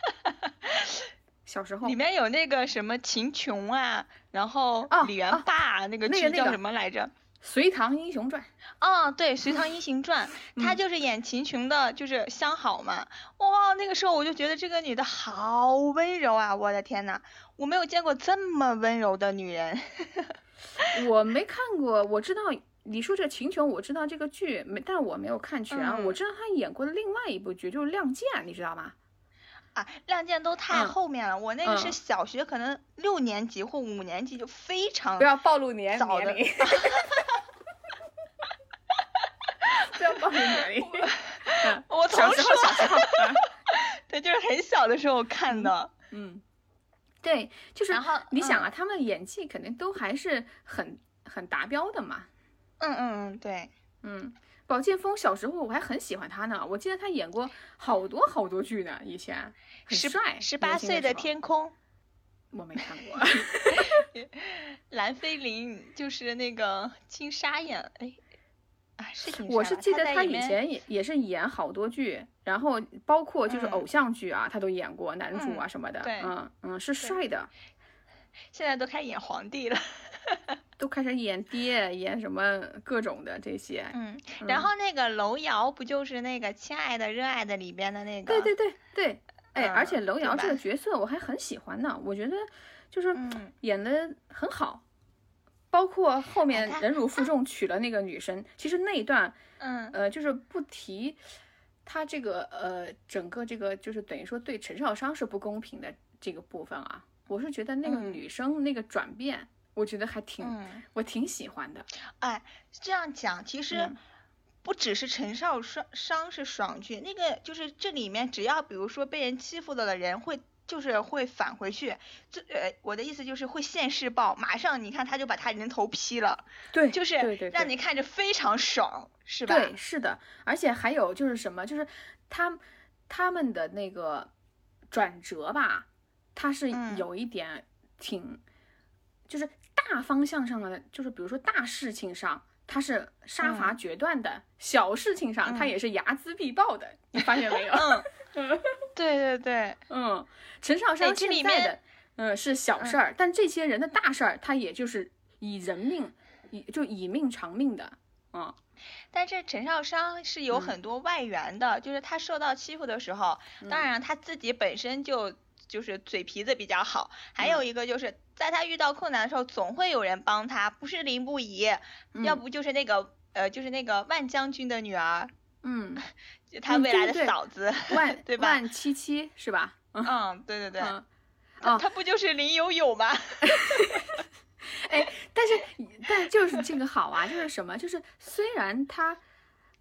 小时候里面有那个什么秦琼啊，然后哦李元哦霸啊那个剧叫什么来着？《隋唐英雄传》，哦，对，《隋唐英雄传 》，她嗯就是演秦琼的，就是相好嘛。哇，那个时候我就觉得这个女的好温柔啊！我的天呐，我没有见过这么温柔的女人。我没看过，我知道你说这秦琼，我知道这个剧，没，但我没有看全。嗯我知道她演过的另外一部剧，就是《亮剑》，你知道吗？啊，亮剑都太嗯后面了，我那个是嗯小学，可能六年级或五年级就非常不要暴露年早的年龄，不要暴露年龄。嗯我小时候，从说小时候，嗯 对，就是很小的时候看的。嗯，对，就是然后你想啊，他们的演技肯定都还是很很达标的嘛。嗯嗯嗯，对，嗯，宝剑锋小时候我还很喜欢他呢，我记得他演过好多好多剧呢，以前很帅。十八岁的天空，我没看过。蓝菲林就是那个金莎演，哎，啊是金莎我是记得他以前也也是演好多剧，然后包括就是嗯偶像剧啊，他都演过男主啊嗯什么的。对嗯嗯，是帅的，现在都开始演皇帝了。都开始演爹，演什么各种的这些。嗯，然嗯后那个楼瑶不就是那个《亲爱的热爱的》里边的那个？对对对对，哎，而且楼瑶这个角色我还很喜欢呢，我觉得就是嗯演的很好。包括后面忍辱负重娶了那个女生，其实那一段嗯呃，就是不提他这个呃，整个这个就是等于说对陈少商是不公平的这个部分啊，我是觉得那个嗯女生那个转变，我觉得还挺、嗯，我挺喜欢的。哎，这样讲其实。嗯不只是陈少商商是爽剧，那个就是这里面只要比如说被人欺负了的人会就是会返回去，这呃我的意思就是会现世报，马上你看他就把他人头劈了，对，就是让你看着非常爽，是吧？对，是的，而且还有就是什么，就是他他们的那个转折吧，他是嗯有一点挺，就是大方向上的，就是比如说大事情上。他是杀伐决断的，小事情上他嗯。也是睚眦必报的，你发现没有？嗯，对对对，嗯，陈少商现在的嗯是小事儿，但这些人的大事儿，他也就是以人命以就以命偿命的，嗯，但是陈少商是有很多外援的，就是他受到欺负的时候，当然他自己本身就就是嘴皮子比较好，还有一个就是在他遇到困难的时候，总会有人帮他，不是林不疑，要不就是那个呃，就是那个万将军的女儿，嗯，就他未来的嫂子，万对吧？万七七是吧？嗯，对对对，啊，他不就是林有有吗？哎，但是但就是这个好啊，就是什么？就是虽然他，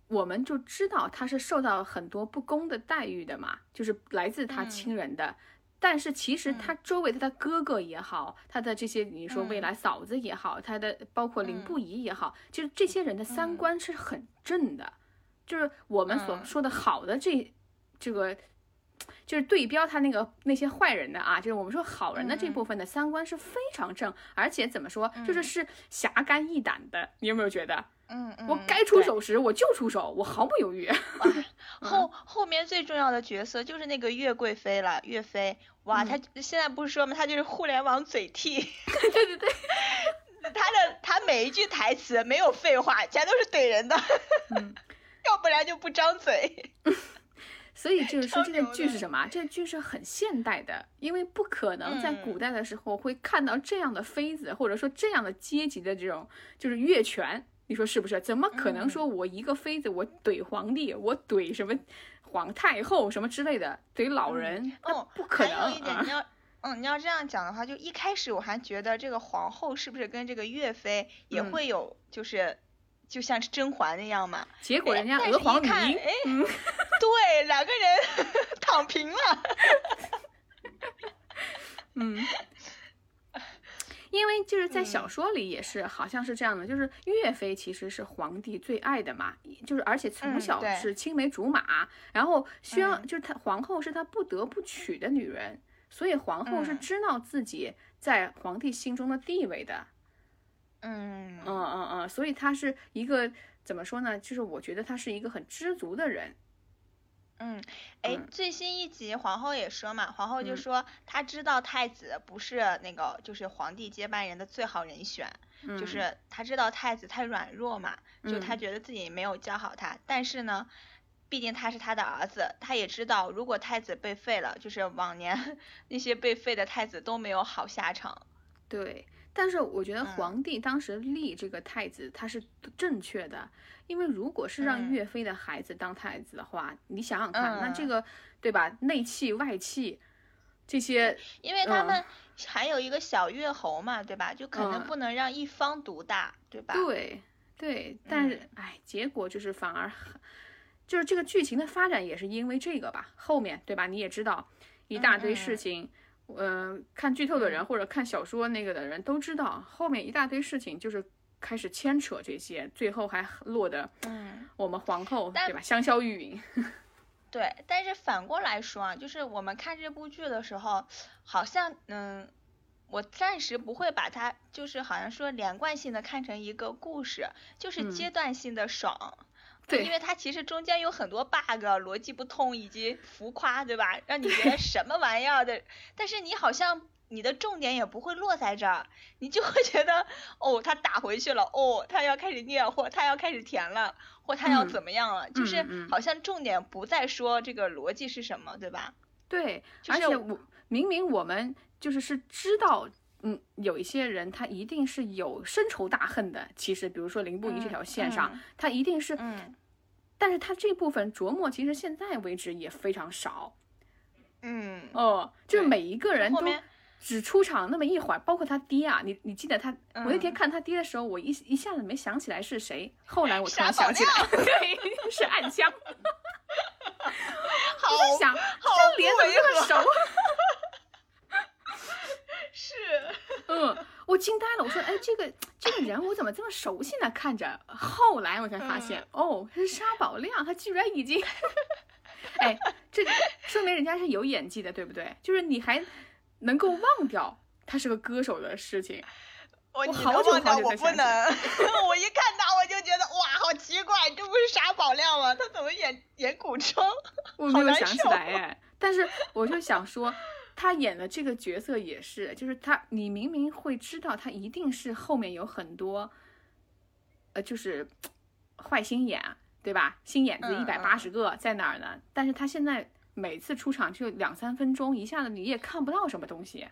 我们就知道他是受到很多不公的待遇的嘛，就是来自他亲人的，但是其实他周围他的哥哥也好，他的这些你说未来嫂子也好，他的包括林不疑也好，就是这些人的三观是很正的，就是我们所说的好的这这个。就是对标他那个那些坏人的啊，就是我们说好人的这部分的三观是非常正，而且怎么说，就是是侠肝义胆的。你有没有觉得？嗯嗯。我该出手时我就出手，我毫不犹豫。后后面最重要的角色就是那个岳贵妃了，岳飞。哇，他现在不是说吗？他就是互联网嘴替。对 对对。他的他每一句台词没有废话，全都是怼人的。嗯。要不然就不张嘴。所以就是说，这个剧是什么？这个剧是很现代的，因为不可能在古代的时候会看到这样的妃子，或者说这样的阶级的这种就是越权。你说是不是？怎么可能说我一个妃子，我怼皇帝，我怼什么皇太后什么之类的，怼老人？哦，不可能。还有一点，你要嗯，你要这样讲的话，就一开始我还觉得这个皇后是不是跟这个岳飞也会有就是。就像是甄嬛那样嘛，结果人家娥皇女英，哎，对，两个人 躺平了。嗯，因为就是在小说里也是，好像是这样的，就是岳飞其实是皇帝最爱的嘛，就是而且从小是青梅竹马，然后需要就是他皇后是他不得不娶的女人，所以皇后是知道自己在皇帝心中的地位的。嗯嗯嗯嗯，所以他是一个怎么说呢？就是我觉得他是一个很知足的人。嗯，哎，最新一集皇后也说嘛，皇后就说她知道太子不是那个就是皇帝接班人的最好人选，就是她知道太子太软弱嘛，就她觉得自己没有教好他。但是呢，毕竟他是他的儿子，他也知道如果太子被废了，就是往年 那些被废的太子都没有好下场。对。但是我觉得皇帝当时立这个太子他是正确的，因为如果是让岳飞的孩子当太子的话，你想想看，那这个对吧？内气外气这些，因为他们还有一个小岳侯嘛，对吧？就肯定不能让一方独大，对吧？对对，但是哎，结果就是反而就是这个剧情的发展也是因为这个吧，后面对吧？你也知道一大堆事情。嗯，看剧透的人或者看小说那个的人都知道，后面一大堆事情就是开始牵扯这些，最后还落得嗯，我们皇后对吧？香消玉殒。对，但是反过来说啊，就是我们看这部剧的时候，好像嗯，我暂时不会把它就是好像说连贯性的看成一个故事，就是阶段性的爽。对，因为它其实中间有很多 bug，逻辑不通以及浮夸，对吧？让你觉得 什么玩意儿的，但是你好像你的重点也不会落在这儿，你就会觉得哦，他打回去了，哦，他要开始念，或他要开始填了，或他要怎么样了，就是好像重点不再说这个逻辑是什么，对吧？对，而且我明明我们就是是知道，嗯，有一些人他一定是有深仇大恨的，其实比如说林不疑这条线上，他一定是。嗯但是他这部分琢磨，其实现在为止也非常少。嗯，哦，就是每一个人都只出场那么一会儿，包括他爹啊，你你记得他？我那天看他爹的时候，我一一下子没想起来是谁，后来我突然想起来，对，是暗香。好，想这脸怎么这么熟？是，嗯。我惊呆了，我说，哎，这个这个人我怎么这么熟悉呢？看着，后来我才发现，哦，是沙宝亮，他居然已经，哎，这说明人家是有演技的，对不对？就是你还能够忘掉他是个歌手的事情。我好久好久我不能，我一看他我就觉得哇，好奇怪，这不是沙宝亮吗？他怎么演演古装？我没有想起来哎，但是我就想说。他演的这个角色也是，就是他，你明明会知道他一定是后面有很多，呃，就是坏心眼，对吧？心眼子嗯一百八十个在哪儿呢？但是他现在每次出场就两三分钟，一下子你也看不到什么东西。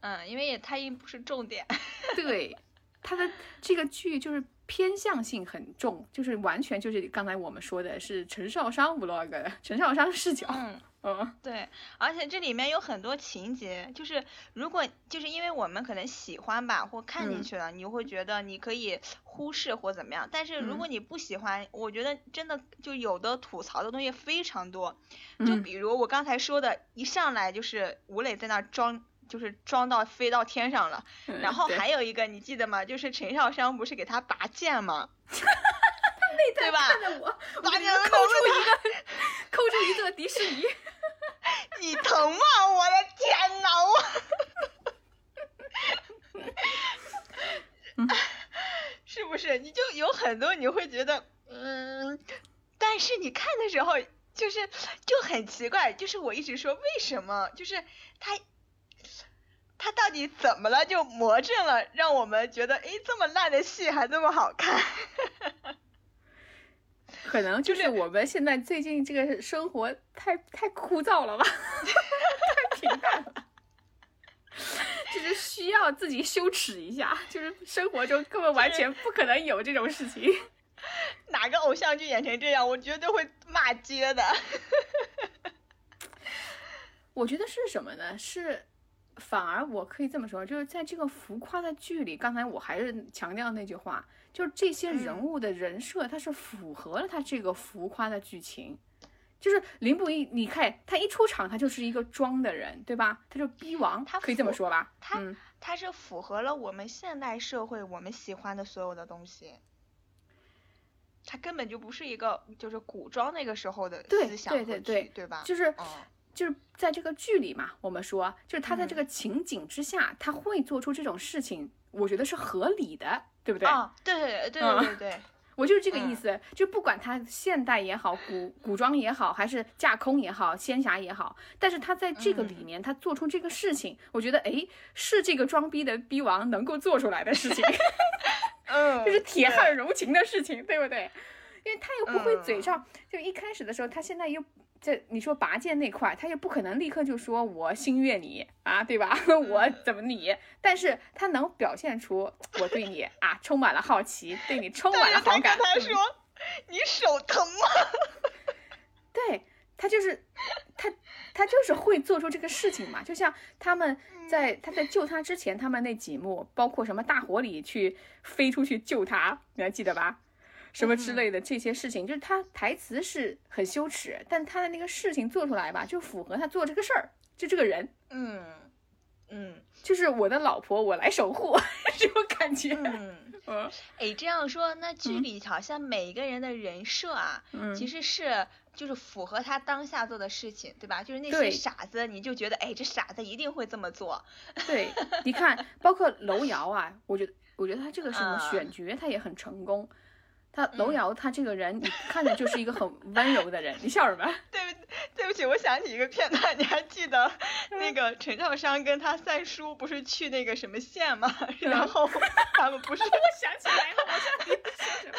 嗯，因为也他也不是重点。对，他的这个剧就是偏向性很重，就是完全就是刚才我们说的是陈少商 vlog 的 陈少商视角。嗯。嗯，对，而且这里面有很多情节，就是如果就是因为我们可能喜欢吧，或看进嗯去了，你会觉得你可以忽视或怎么样。但是如果嗯你不喜欢，我觉得真的就有的吐槽的东西非常多。就嗯比如我刚才说的，一上来就是吴磊在那装，就是装到飞到天上了。嗯然后还有一个你记得吗？就是陈少商不是给他拔剑吗？对吧？看着我，我拔给你抠出一个，抠出一座迪士尼。你疼吗？我的天呐，我，是不是？你就有很多你会觉得，嗯，但是你看的时候就是就很奇怪，就是我一直说为什么，就是他。他到底怎么了？就魔怔了，让我们觉得，哎，这么烂的戏还这么好看。可能就是我们现在最近这个生活太太枯燥了吧，太平淡了，就是需要自己羞耻一下，就是生活中根本完全不可能有这种事情。哪个偶像剧演成这样，我绝对会骂街的。我觉得是什么呢？是反而我可以这么说，就是在这个浮夸的剧里，刚才我还是强调那句话，就是这些人嗯物的人设，它是符合了他这个浮夸的剧情。就是林不一，你看他一出场，他就是一个装的人，对吧？他就逼王，他可以这么说吧？他嗯，它是符合了我们现代社会我们喜欢的所有的东西。他根本就不是一个就是古装那个时候的思想和剧对对对对吧？就是嗯就是在这个剧里嘛，我们说，就是他在这嗯。个情景之下，他会做出这种事情，我觉得是合理的，对不对？啊，对对对嗯对对。对，我就是这个意嗯。思，就不管他现代也好，古古装也好，还是架空也好，仙侠也好，但是他在这个里嗯。面，他做出这个事情，我觉得哎，是这个装逼的逼王能够做出来的事情，嗯，就是铁汉柔情的事情，对不对？因为他又不会嘴嗯。上，就一开始的时候，他现在又这你说拔剑那块，他也不可能立刻就说我心悦你啊，对吧？我嗯怎么你？但是他能表现出我对你啊充满了好奇，对你充满了好感。嗯他说，你手疼吗？对他就是他，他就是会做出这个事情嘛。就像他们在他在救他之前，他们那几幕，包括什么大火里去飞出去救他，你还记得吧？什么之类的这些事情，就是他台词是很羞耻，但他的那个事情做出来吧，就符合他做这个事儿，就这个人，嗯嗯就是我的老婆，我来守护 这种感觉。嗯，嗯哎，这样说，那剧嗯里好像每一个人的人设啊，嗯，其实是就是符合他当下做的事情，对吧？就是那些傻子，你就觉得哎，这傻子一定会这么做。对，你看，包括楼瑶啊，我觉得，我觉得他这个什么啊选角，他也很成功。他楼嗯瑶，他这个人，你看着就是一个很 温柔的人。你笑什么？对不对不起，我想起一个片段，你还记得嗯那个陈少商跟他三叔不是去那个什么县吗？嗯 然后他们不是我想起来了，我知道你在说什么。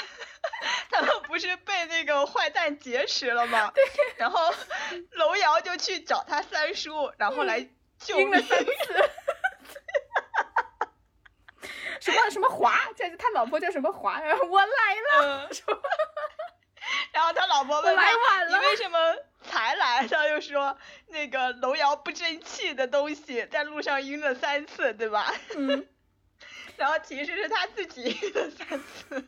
他们不是被那个坏蛋劫持了吗？对然后楼瑶就去找他三叔，然后来救晕了命。三次。什么什么华？这他老婆叫什么华？然 后我来了。嗯，说 然后他老婆问他晚了。你为什么才来？他就说那个楼瑶不争气的东西，在路上晕了三次，对吧？嗯，然后其实是他自己晕了三次。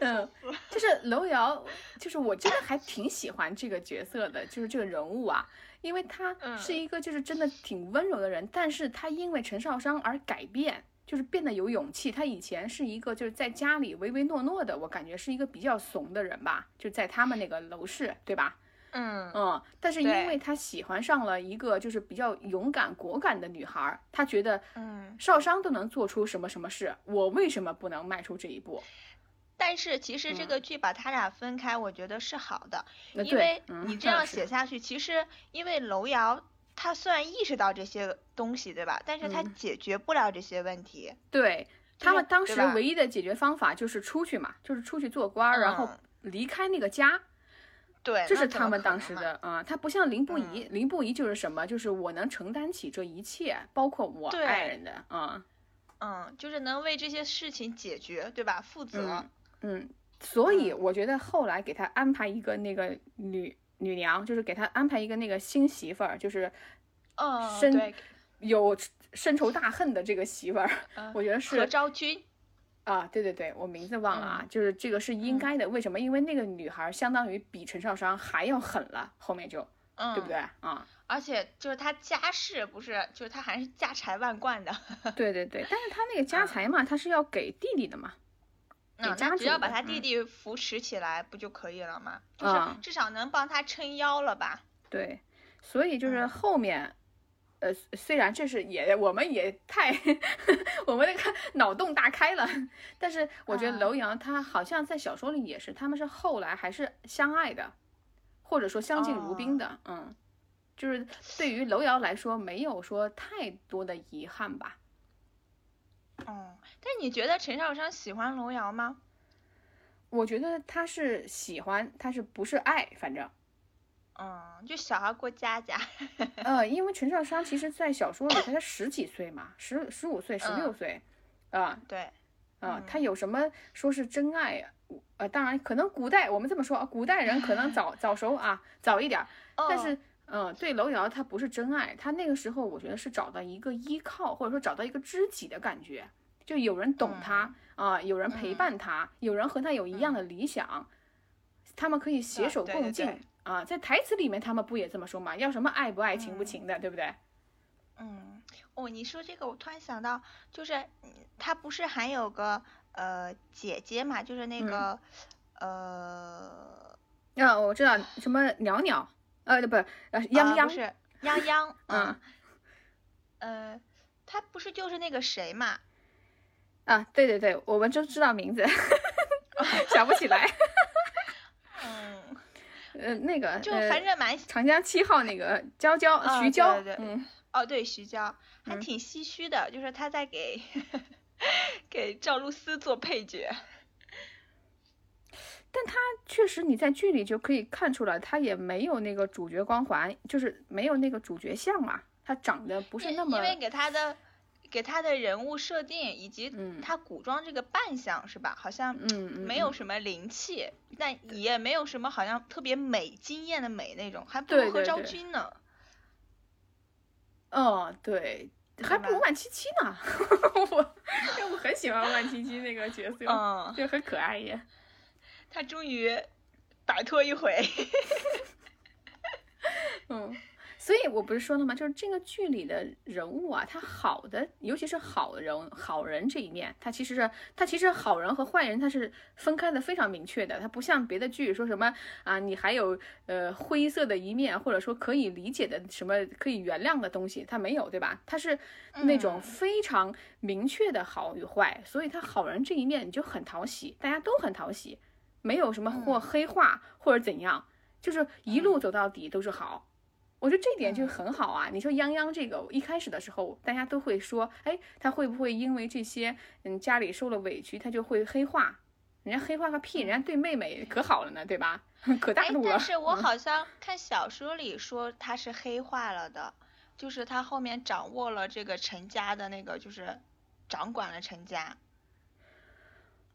嗯，就是楼瑶，就是我真的还挺喜欢这个角色的，就是这个人物啊，因为他嗯是一个就是真的挺温柔的人，但是他因为陈少商而改变，就是变得有勇气。他以前是一个就是在家里唯唯诺诺的，我感觉是一个比较怂的人吧，就在他们那个楼市，对吧？嗯嗯，但是因为他喜欢上了一个就是比较勇敢果敢的女孩儿，他觉得嗯。少商都能做出什么什么事，我为什么不能迈出这一步？但是其实这嗯个剧把他俩分开，我觉得是好的，因为嗯你这样写下去，其实因为楼瑶他虽然意识到这些东西，对吧？但是他嗯解决不了这些问题。对，他们当时唯一的解决方法就是出去嘛，就是出去做官儿，然后嗯离开那个家。对，这是他们当时的啊、他不像林不疑，林不疑就是什么，就是我能承担起这一切，包括我爱人的啊，嗯，就是能为这些事情解决，对吧？负责。嗯嗯，所以嗯我觉得后来给他安排一个那个女女娘，就是给他安排一个那个新媳妇儿，就是嗯，深对，有深仇大恨的这个媳妇儿，嗯我觉得是何是昭君。啊，对对对，我名字忘了啊，嗯就是这个是应该的，为什么？因为那个女孩相当于比陈少商还要狠了，后面就嗯，对不对？啊？而且就是她家世不是，就是她还是家财万贯的。对对对，但是他那个家嗯财嘛，他是要给弟弟的嘛。那只要把他弟嗯弟扶持起来，不就可以了吗？就是嗯至少能帮他撑腰了吧？对，所以就是嗯后面，呃，虽然这是也我们也太 我们那个脑洞大开了，但是我觉得嗯楼阳他好像在小说里也是，他们是后来还是相爱的，或者说相敬如宾的，嗯，就是对于楼瑶来说没有说太多的遗憾吧。嗯，但你觉得陈少商喜欢龙瑶吗？我觉得他是喜欢，他是不是爱，反正。嗯，就小孩过家家。嗯，因为陈少商其实，在小说里他才十几岁嘛，十十五岁、十六嗯岁，啊对，啊嗯，他有什么说是真爱？呃，当然，可能古代我们这么说啊，古代人可能早 早熟啊，早一点儿，但哦是，嗯，对楼瑶他不是真爱，他那个时候我觉得是找到一个依靠，或者说找到一个知己的感觉，就有人懂他啊，有人陪嗯伴他，有人和他有一样的理想，他们可以携手共进啊。在台词里面他们不也这么说吗？要什么爱不爱，情不嗯情的，对不对？嗯，哦，你说这个，我突然想到，就是嗯他不是还有个呃姐姐嘛，就是那嗯个、呃啊，我知道什么袅袅，呃，不，呃，啊泱泱，不是泱泱，嗯呃，他不是就是那个谁嘛？啊，对对对，我们都知道名字，想不起来。嗯，呃，那个就呃反正蛮长江七号那个娇娇，啊徐娇，对对对嗯，哦，对，徐娇还嗯挺唏嘘的，就是他在给 给赵露思做配角。确实你在剧里就可以看出来，他也没有那个主角光环，就是没有那个主角相嘛，他长得不是那么因为给他的给他的人物设定以及嗯他古装这个扮相是吧？好像没有嗯什么灵气，但也没有什么好像特别美惊艳的美那种，还不如何昭君呢。哦，对，还不如万七七呢。我我很喜欢万七七那个角色，嗯，就很可爱耶。他终于摆脱一回。嗯，所以我不是说了吗？就是这个剧里的人物啊，他好的，尤其是好人好人这一面，他其实是他其实好人和坏人他是分开的非常明确的，他不像别的剧说什么啊，你还有呃灰色的一面，或者说可以理解的什么可以原谅的东西，他没有，对吧？他是那种嗯非常明确的好与坏，所以他好人这一面你就很讨喜，大家都很讨喜，没有什么或嗯黑化或者怎样，就是一路走到底都是好。我觉得这点就嗯很好啊！你说泱泱这个一开始的时候，大家都会说，哎，他会不会因为这些，嗯，家里受了委屈，他就会黑化？人家黑化个屁，人家对妹妹可好了呢，对吧？可大哎，度了。但是我嗯好像看小说里说他是黑化了的，就是他后面掌握了这个陈家的那个，就是掌管了陈家。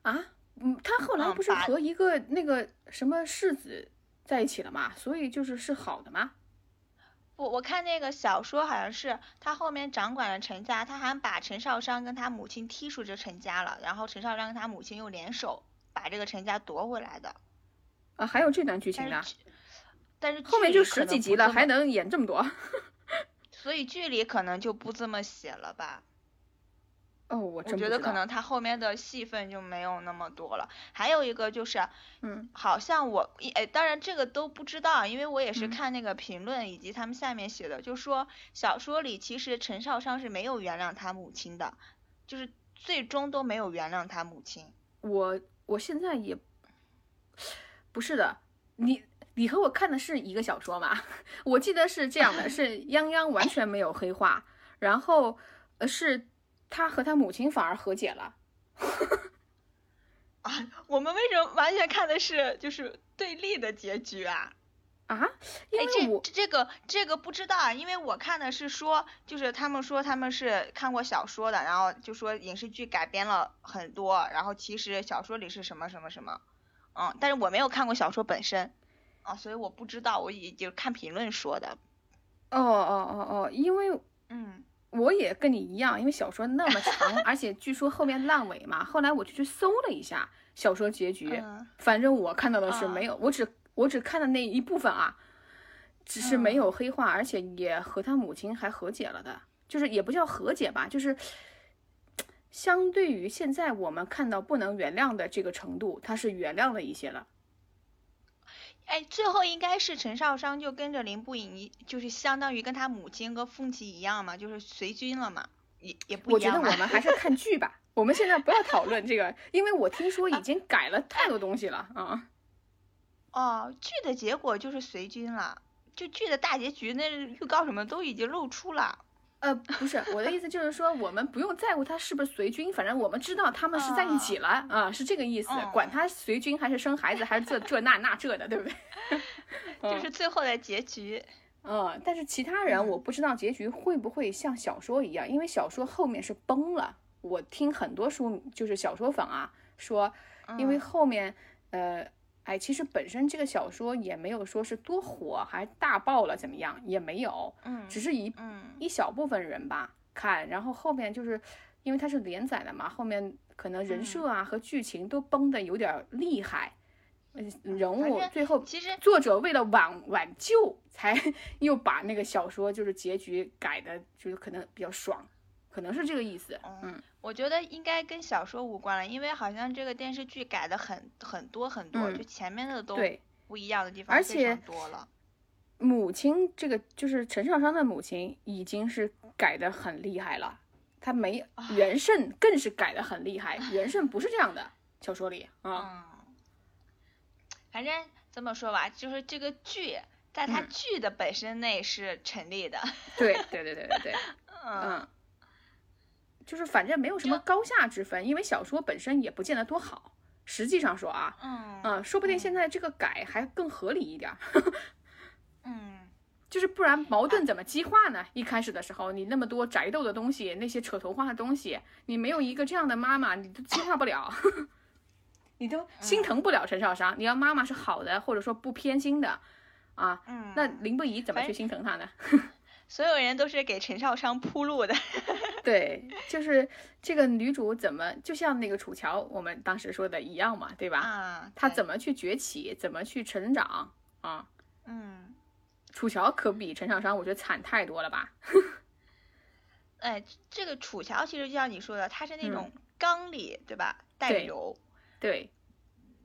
啊，嗯，他后来不是和一个那个什么世子在一起了嘛，所以就是是好的吗。我我看那个小说好像是他后面掌管了陈家，他还把陈少商跟他母亲踢出这陈家了，然后陈少商跟他母亲又联手把这个陈家夺回来的。啊，还有这段剧情呢，但是，后面就十几集了，还能演这么多。所以剧里可能就不这么写了吧。哦，我。觉得可能他后面的戏份就没有那么多了。还有一个就是，嗯好像我，哎，当然这个都不知道啊，因为我也是嗯看那个评论以及他们下面写的，就说小说里其实陈少商是没有原谅他母亲的，就是最终都没有原谅他母亲。我我现在也不是的，你你和我看的是一个小说吗？我记得是这样的，是泱泱完全没有黑化，然后呃是他和他母亲反而和解了，啊，我们为什么完全看的是就是对立的结局啊？啊，因哎，为我这这个这个不知道啊，因为我看的是说，就是他们说他们是看过小说的，然后就说影视剧改编了很多，然后其实小说里是什么什么什么，嗯，但是我没有看过小说本身，啊，所以我不知道，我也就看评论说的，哦哦哦哦，因为嗯我也跟你一样，因为小说那么长，而且据说后面烂尾嘛，后来我就去搜了一下小说结局，嗯反正我看到的是啊没有，我只我只看了那一部分啊，只是没嗯有黑化，而且也和他母亲还和解了的，就是也不叫和解吧，就是相对于现在我们看到不能原谅的这个程度，他是原谅了一些了。哎，最后应该是陈少商就跟着林不颖一，就是相当于跟他母亲和父亲一样嘛，就是随军了嘛，也也不一样我觉得。我们还是看剧吧，我们现在不要讨论这个，因为我听说已经改了太多东西了啊。哦，剧的结果就是随军了，就剧的大结局那预告什么都已经露出了。呃，不是，我的意思就是说，我们不用在乎他是不是随军，反正我们知道他们是在一起了啊，是这个意思。嗯管他随军还是生孩子还是这这那那这的，对不对？就是最后的结局。嗯，但是其他人嗯我不知道结局会不会像小说一样，因为小说后面是崩了。我听很多书就是小说粉啊说，因为嗯后面呃，哎，其实本身这个小说也没有说是多火，还大爆了怎么样，也没有，嗯只是一嗯一小部分人吧看，然后后面就是因为它是连载的嘛，后面可能人嗯设啊和剧情都崩的有点儿厉害，嗯人物最后其实作者为了挽挽救，才 又把那个小说就是结局改的，就是可能比较爽，可能是这个意思。嗯，我觉得应该跟小说无关了，因为好像这个电视剧改的很很多很多，嗯就前面的都，不一样的地方非而且常多了。母亲这个就是陈少商的母亲已经是改的很厉害了，他没元胜更是改的很厉害，元胜不是这样的小说里啊。嗯，反正这么说吧，就是这个剧在它嗯剧的本身内是成立的。对对对对对对，嗯嗯，就是反正没有什么高下之分，因为小说本身也不见得多好。实际上说啊，嗯嗯，说不定现在这个改还更合理一点儿，嗯就是不然矛盾怎么激化呢？一开始的时候，你那么多宅斗的东西，那些扯头花的东西，你没有一个这样的妈妈，你都激化不了，你都心疼不了陈少商。你要妈妈是好的，或者说不偏心的，啊，嗯，那林不疑怎么去心疼他呢？所有人都是给陈少商铺路的。对，就是这个女主怎么，就像那个楚乔我们当时说的一样嘛，对吧？啊，她怎么去崛起，怎么去成长啊？嗯，楚乔可比陈少商，我觉得惨太多了吧？哎，这个楚乔其实就像你说的，她是那嗯种刚里，对吧？带柔，对，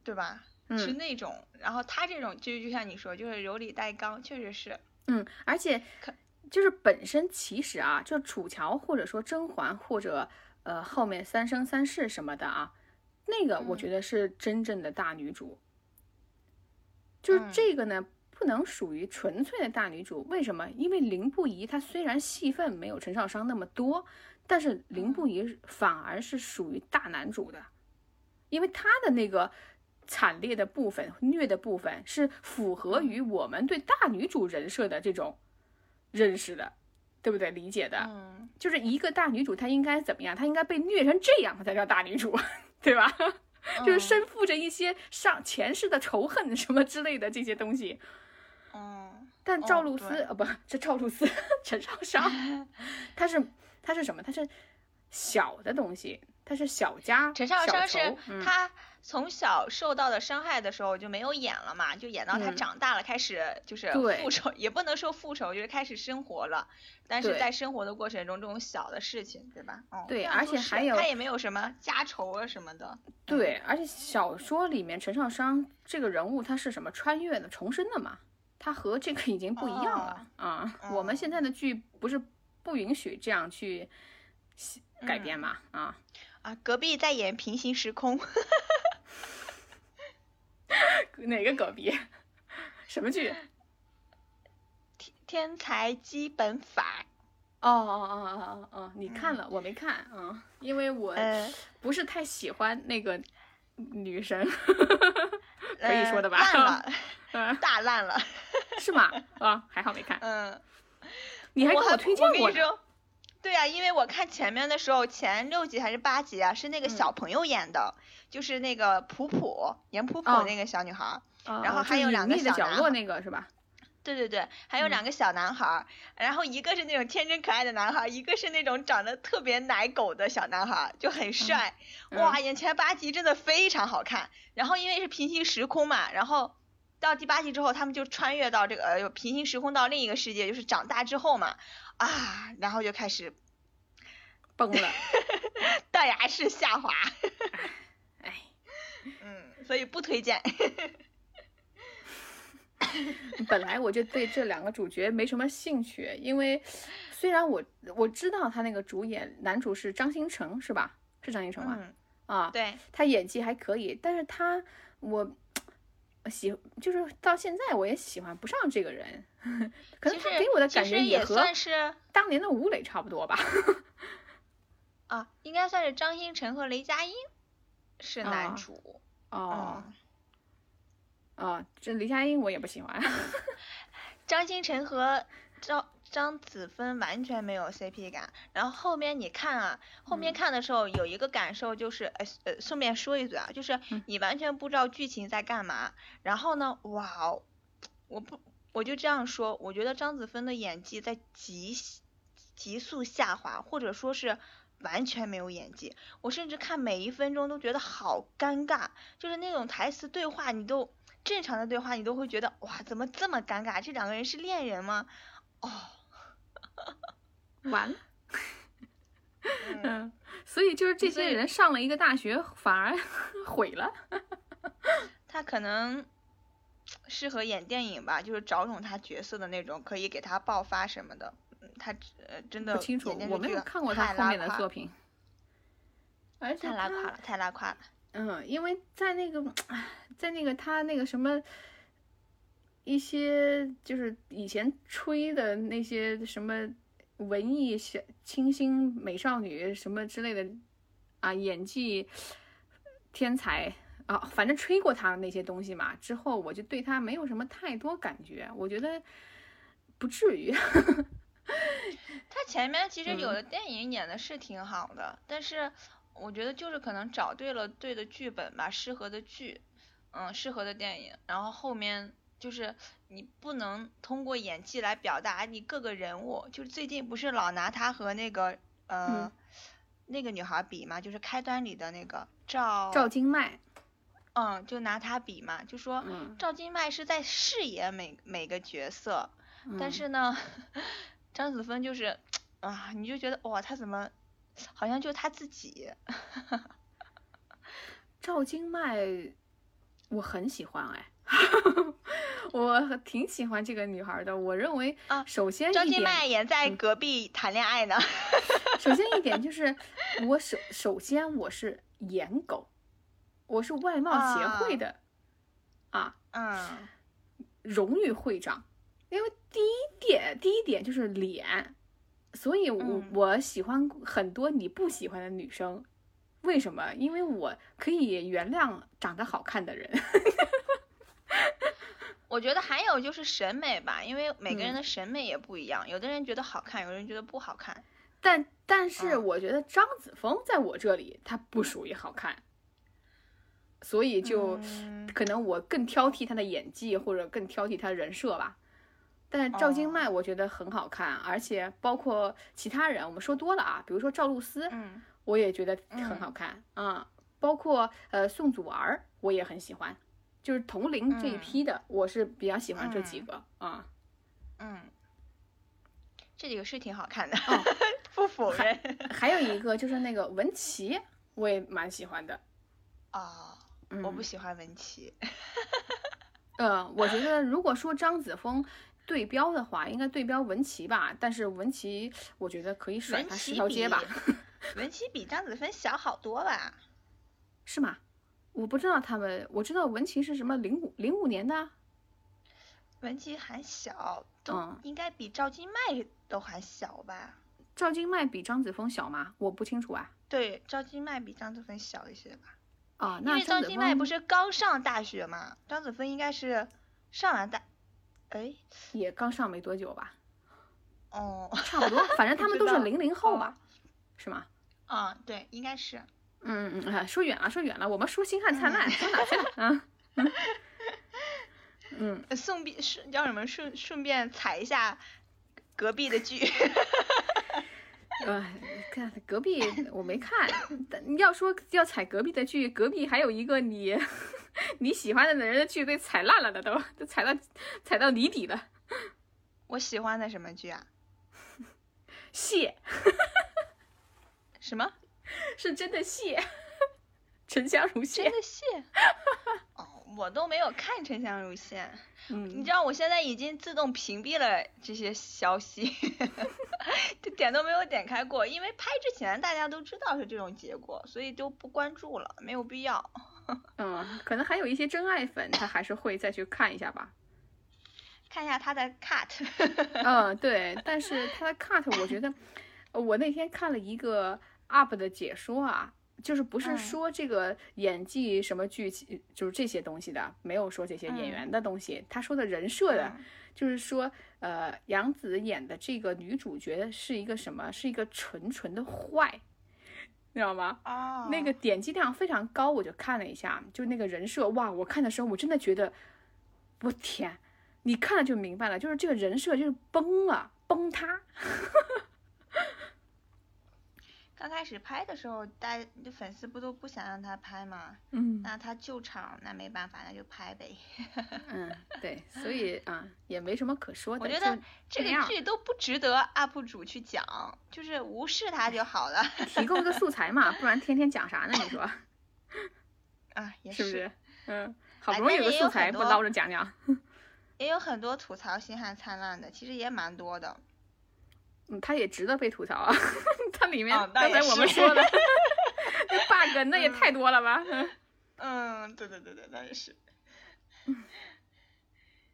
对吧？是嗯那种，然后她这种就就像你说，就是柔里带刚，确实是。嗯，而且可就是本身其实啊，就楚乔或者说甄嬛或者呃后面三生三世什么的啊，那个我嗯觉得是真正的大女主。就是嗯这个呢，不能属于纯粹的大女主。为什么？因为林不疑她虽然戏份没有陈少商那么多，但是林不疑反而是属于大男主的，因为他的那个惨烈的部分、虐的部分是符合于我们对大女主人设的这种认识的，对不对？理解的，嗯，就是一个大女主她应该怎么样？她应该被虐成这样，她才叫大女主，对吧？就是嗯身负着一些上前世的仇恨什么之类的这些东西。嗯，但哦赵露思、对呃不，这赵露思陈少 商，他是他是什么？他是小的东西，他是小家陈少小商是仇嗯他从小受到的伤害的时候就没有演了嘛，就演到他嗯长大了，开始就是复仇，也不能说复仇，就是开始生活了。但是在生活的过程中，这种小的事情，对吧？哦，对而且还有他也没有什么家仇啊什么的。对，而且小说里面陈少商这个人物他是什么穿越的、重生的嘛？他和这个已经不一样了啊、我们哦现在的剧不是不允许这样去改编嗯嘛？啊，啊，隔壁在演平行时空，哪个隔壁？什么剧？天天才基本法。哦哦哦哦哦哦，你看了，我没看，嗯，因为我呃，不是太喜欢那个女神，可可以说的吧？烂了，嗯，大烂了。是吗？啊，还好没看。嗯，你还给我推荐过。对呀、因为我看前面的时候，前六集还是八集啊，是那个嗯小朋友演的，就是那个普普，演普普哦那个小女孩然后还有两个小男孩那个是吧？对对对，还有两嗯个小男孩儿，然后一个是那种天真可爱的男孩儿，一个是那种长得特别奶狗的小男孩儿，就很帅。哇，嗯眼前八集真的非常好看。然后因为是平行时空嘛，然后到第八集之后，他们就穿越到这个呃平行时空到另一个世界，就是长大之后嘛，啊，然后就开始崩了，断崖式下滑。哎，嗯，所以不推荐。本来我就对这两个主角没什么兴趣，因为虽然我我知道他那个主演男主是张新成是吧？是张新成吧？嗯，啊，对，他演技还可以，但是他我喜就是到现在我也喜欢不上这个人，可能其实他给我的其实也和算是当年的吴磊差不多吧。啊，应该算是张新成和雷佳音是啊男主。哦嗯哦，这雷佳音我也不喜欢。张新成和张张子枫完全没有 CP 感。然后后面你看啊，后面嗯看的时候有一个感受就是，呃呃，顺便说一嘴啊，就是嗯你完全不知道剧情在干嘛。然后呢，哇哦，我不我就这样说，我觉得张子枫的演技在急急速下滑，或者说是。完全没有演技，我甚至看每一分钟都觉得好尴尬，就是那种台词对话，你都正常的对话，你都会觉得哇，怎么这么尴尬？这两个人是恋人吗？哦，完了，嗯，嗯，所以就是这些人上了一个大学，反而 毁了。他可能适合演电影吧，就是找种他角色的那种，可以给他爆发什么的。嗯他呃真的不清楚我没有看过他后面的作品，而且太拉垮了，太拉垮了。嗯，因为在那个，在那个他那个什么，一些就是以前吹的那些什么文艺小清新美少女什么之类的啊，演技天才啊，反正吹过他那些东西嘛，之后我就对他没有什么太多感觉，我觉得不至于。他前面其实有嗯。的电影演的是挺好的，但是我觉得就是可能找对了对的剧本吧，适合的剧，嗯，适合的电影，然后后面就是你不能通过演技来表达你各个人物，就是最近不是老拿他和那个呃、嗯。那个女孩比嘛，就是开端里的那个赵赵金麦，嗯，就拿他比嘛，就说嗯，赵今麦是在饰演每每个角色，但嗯是呢，张子枫就是啊，你就觉得哇，他怎么好像就他自己？赵今麦，我很喜欢哎，我挺喜欢这个女孩的。我认为啊首先赵今，麦也在嗯隔壁谈恋爱呢。首先一点就是我首首先我是颜狗，我是外貌协会啊的啊嗯荣誉会长，因为第一点第一点就是脸，所以我、嗯我喜欢很多你不喜欢的女生。为什么？因为我可以原谅长得好看的人。我觉得还有就是审美吧，因为每个人嗯的审美也不一样，有的人觉得好看，有的人觉得不好看。但但是嗯我觉得张子枫在我这里她不属于好看，所以就嗯可能我更挑剔他的演技，或者更挑剔他的人设吧。但赵今麦哦我觉得很好看，而且包括其他人，我们说多了啊，比如说赵露思，嗯我也觉得很好看啊、包括呃宋祖儿，我也很喜欢，就是同龄这一嗯批的，我是比较喜欢这几个啊。嗯，这几个是挺好看的，哦不否认。还有一个就是那个文琪，我也蛮喜欢的。哦，嗯、我不喜欢文琪。呃，我觉得如果说张子枫对标的话，应该对标文琪吧。但是文琪，我觉得可以甩他十条街吧，文琪比张子枫小好多吧？是吗？我不知道他们，我知道文琪是什么零五零五年的，文琪还小，都嗯应该比赵今麦都还小吧？赵今麦比张子枫小吗？我不清楚啊。对，赵今麦比张子枫小一些吧。啊，因那为张金麦不是刚上大学嘛，张子枫应该是上完大，哎，也刚上没多久吧？哦，差不多，反正 他们都是零零后吧，是吗？啊，对，应该是。嗯嗯说远了，说远了，我们说《星汉灿烂 》说哪去了？啊，嗯顺便顺叫什么顺顺便踩一下隔壁的剧，呃，看隔壁我没看，但要说要踩隔壁的剧，隔壁还有一个你 你喜欢的人的剧被踩烂了的都，都踩到踩到泥底了。我喜欢的什么剧啊？蟹什么？是真的蟹，沉香如真蟹。的蟹？哦，我都没有看《沉香如屑》，你嗯知道我现在已经自动屏蔽了这些消息，就点都没有点开过，因为拍之前大家都知道是这种结果，所以就不关注了，没有必要。嗯，可能还有一些真爱粉，他还是会再去看一下吧。看一下他的 cut，嗯，对，但是他的 cut，我觉得，呃我那天看了一个 UP 的解说啊，就是不是嗯说这个演技什么剧情，就是这些东西的，没有说这些演嗯员的东西，他说的人设的，嗯就是说，呃，杨紫演的这个女主角是一个什么？是一个纯纯的坏，你知道吗？哦，那个点击量非常高，我就看了一下，就那个人设，哇！我看的时候我真的觉得，我天，你看了就明白了，就是这个人设就是崩了，崩塌。刚开始拍的时候，大家就粉丝不都不想让他拍嘛？嗯那他救场，那没办法，那就拍呗。嗯，对，所以啊、也没什么可说的。我觉得这个剧都不值得 UP 主去讲，就是无视他就好了。提供个素材嘛，不然天天讲啥呢？你说 啊，也 是不是？嗯，好哎不容易有个素材，不捞着讲讲。也有很多吐槽《星汉灿烂》的，其实也蛮多的。嗯，它也值得被吐槽啊。它里面、哦刚才我们说的 那 bug 那也太多了吧？嗯嗯，对对对对，那也是。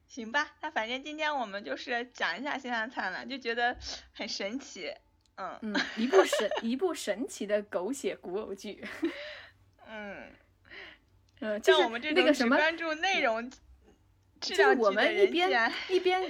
行吧，那反正今天我们就是讲一下《星汉灿烂》，就觉得很神奇。嗯嗯，一部神一部神奇的狗血古偶剧。嗯，嗯，像我们这种那个什么，只关注内容质就是我们一边一边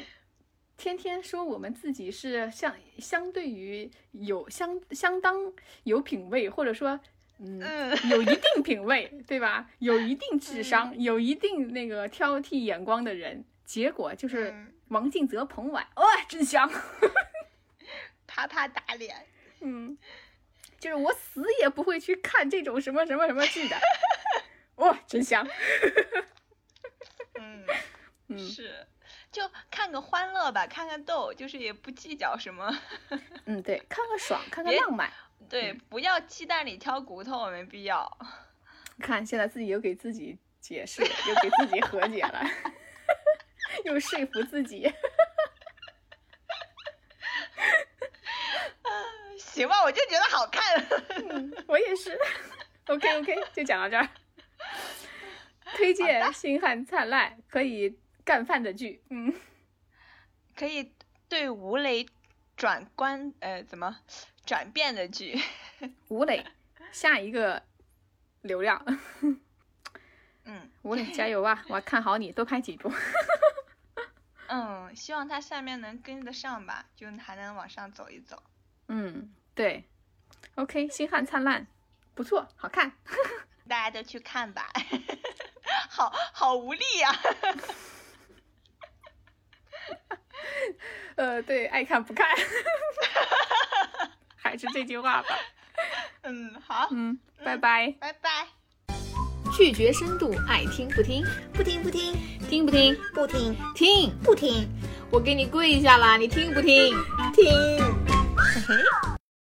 天天说我们自己是相相对于有相相当有品位，或者说嗯嗯有一定品位，对吧？有一定智商，有一定那个挑剔眼光的人，结果就是嗯王静泽捧碗，哇、真香！啪啪打脸。嗯，就是我死也不会去看这种什么什么什么剧的，哇、真香！嗯，嗯是，就看个欢乐吧，看个逗，就是也不计较什么。嗯，对，看个爽，看个浪漫。对，不要鸡蛋里挑骨头，没必要。看，现在自己又给自己解释，又给自己和解了，又说服自己。行吧，我就觉得好看。嗯，我也是。OK OK，就讲到这儿。推荐《星汉灿烂》，可以干饭的剧。嗯，可以对吴磊转关呃怎么转变的剧。吴磊，下一个流量。嗯吴磊 加油啊！我看好你，多拍几部。嗯，希望他下面能跟得上吧，就还能往上走一走。嗯，对。OK，《星汉灿烂》不错，好看。大家都去看吧。好好无力呀、呃，对，爱看不看，还是这句话吧。嗯，好，嗯，拜拜。拜拜。拒绝深度，爱听不听，不听不听听不听？不听听，不听我给你跪下啦，你听不听？听，嘿嘿。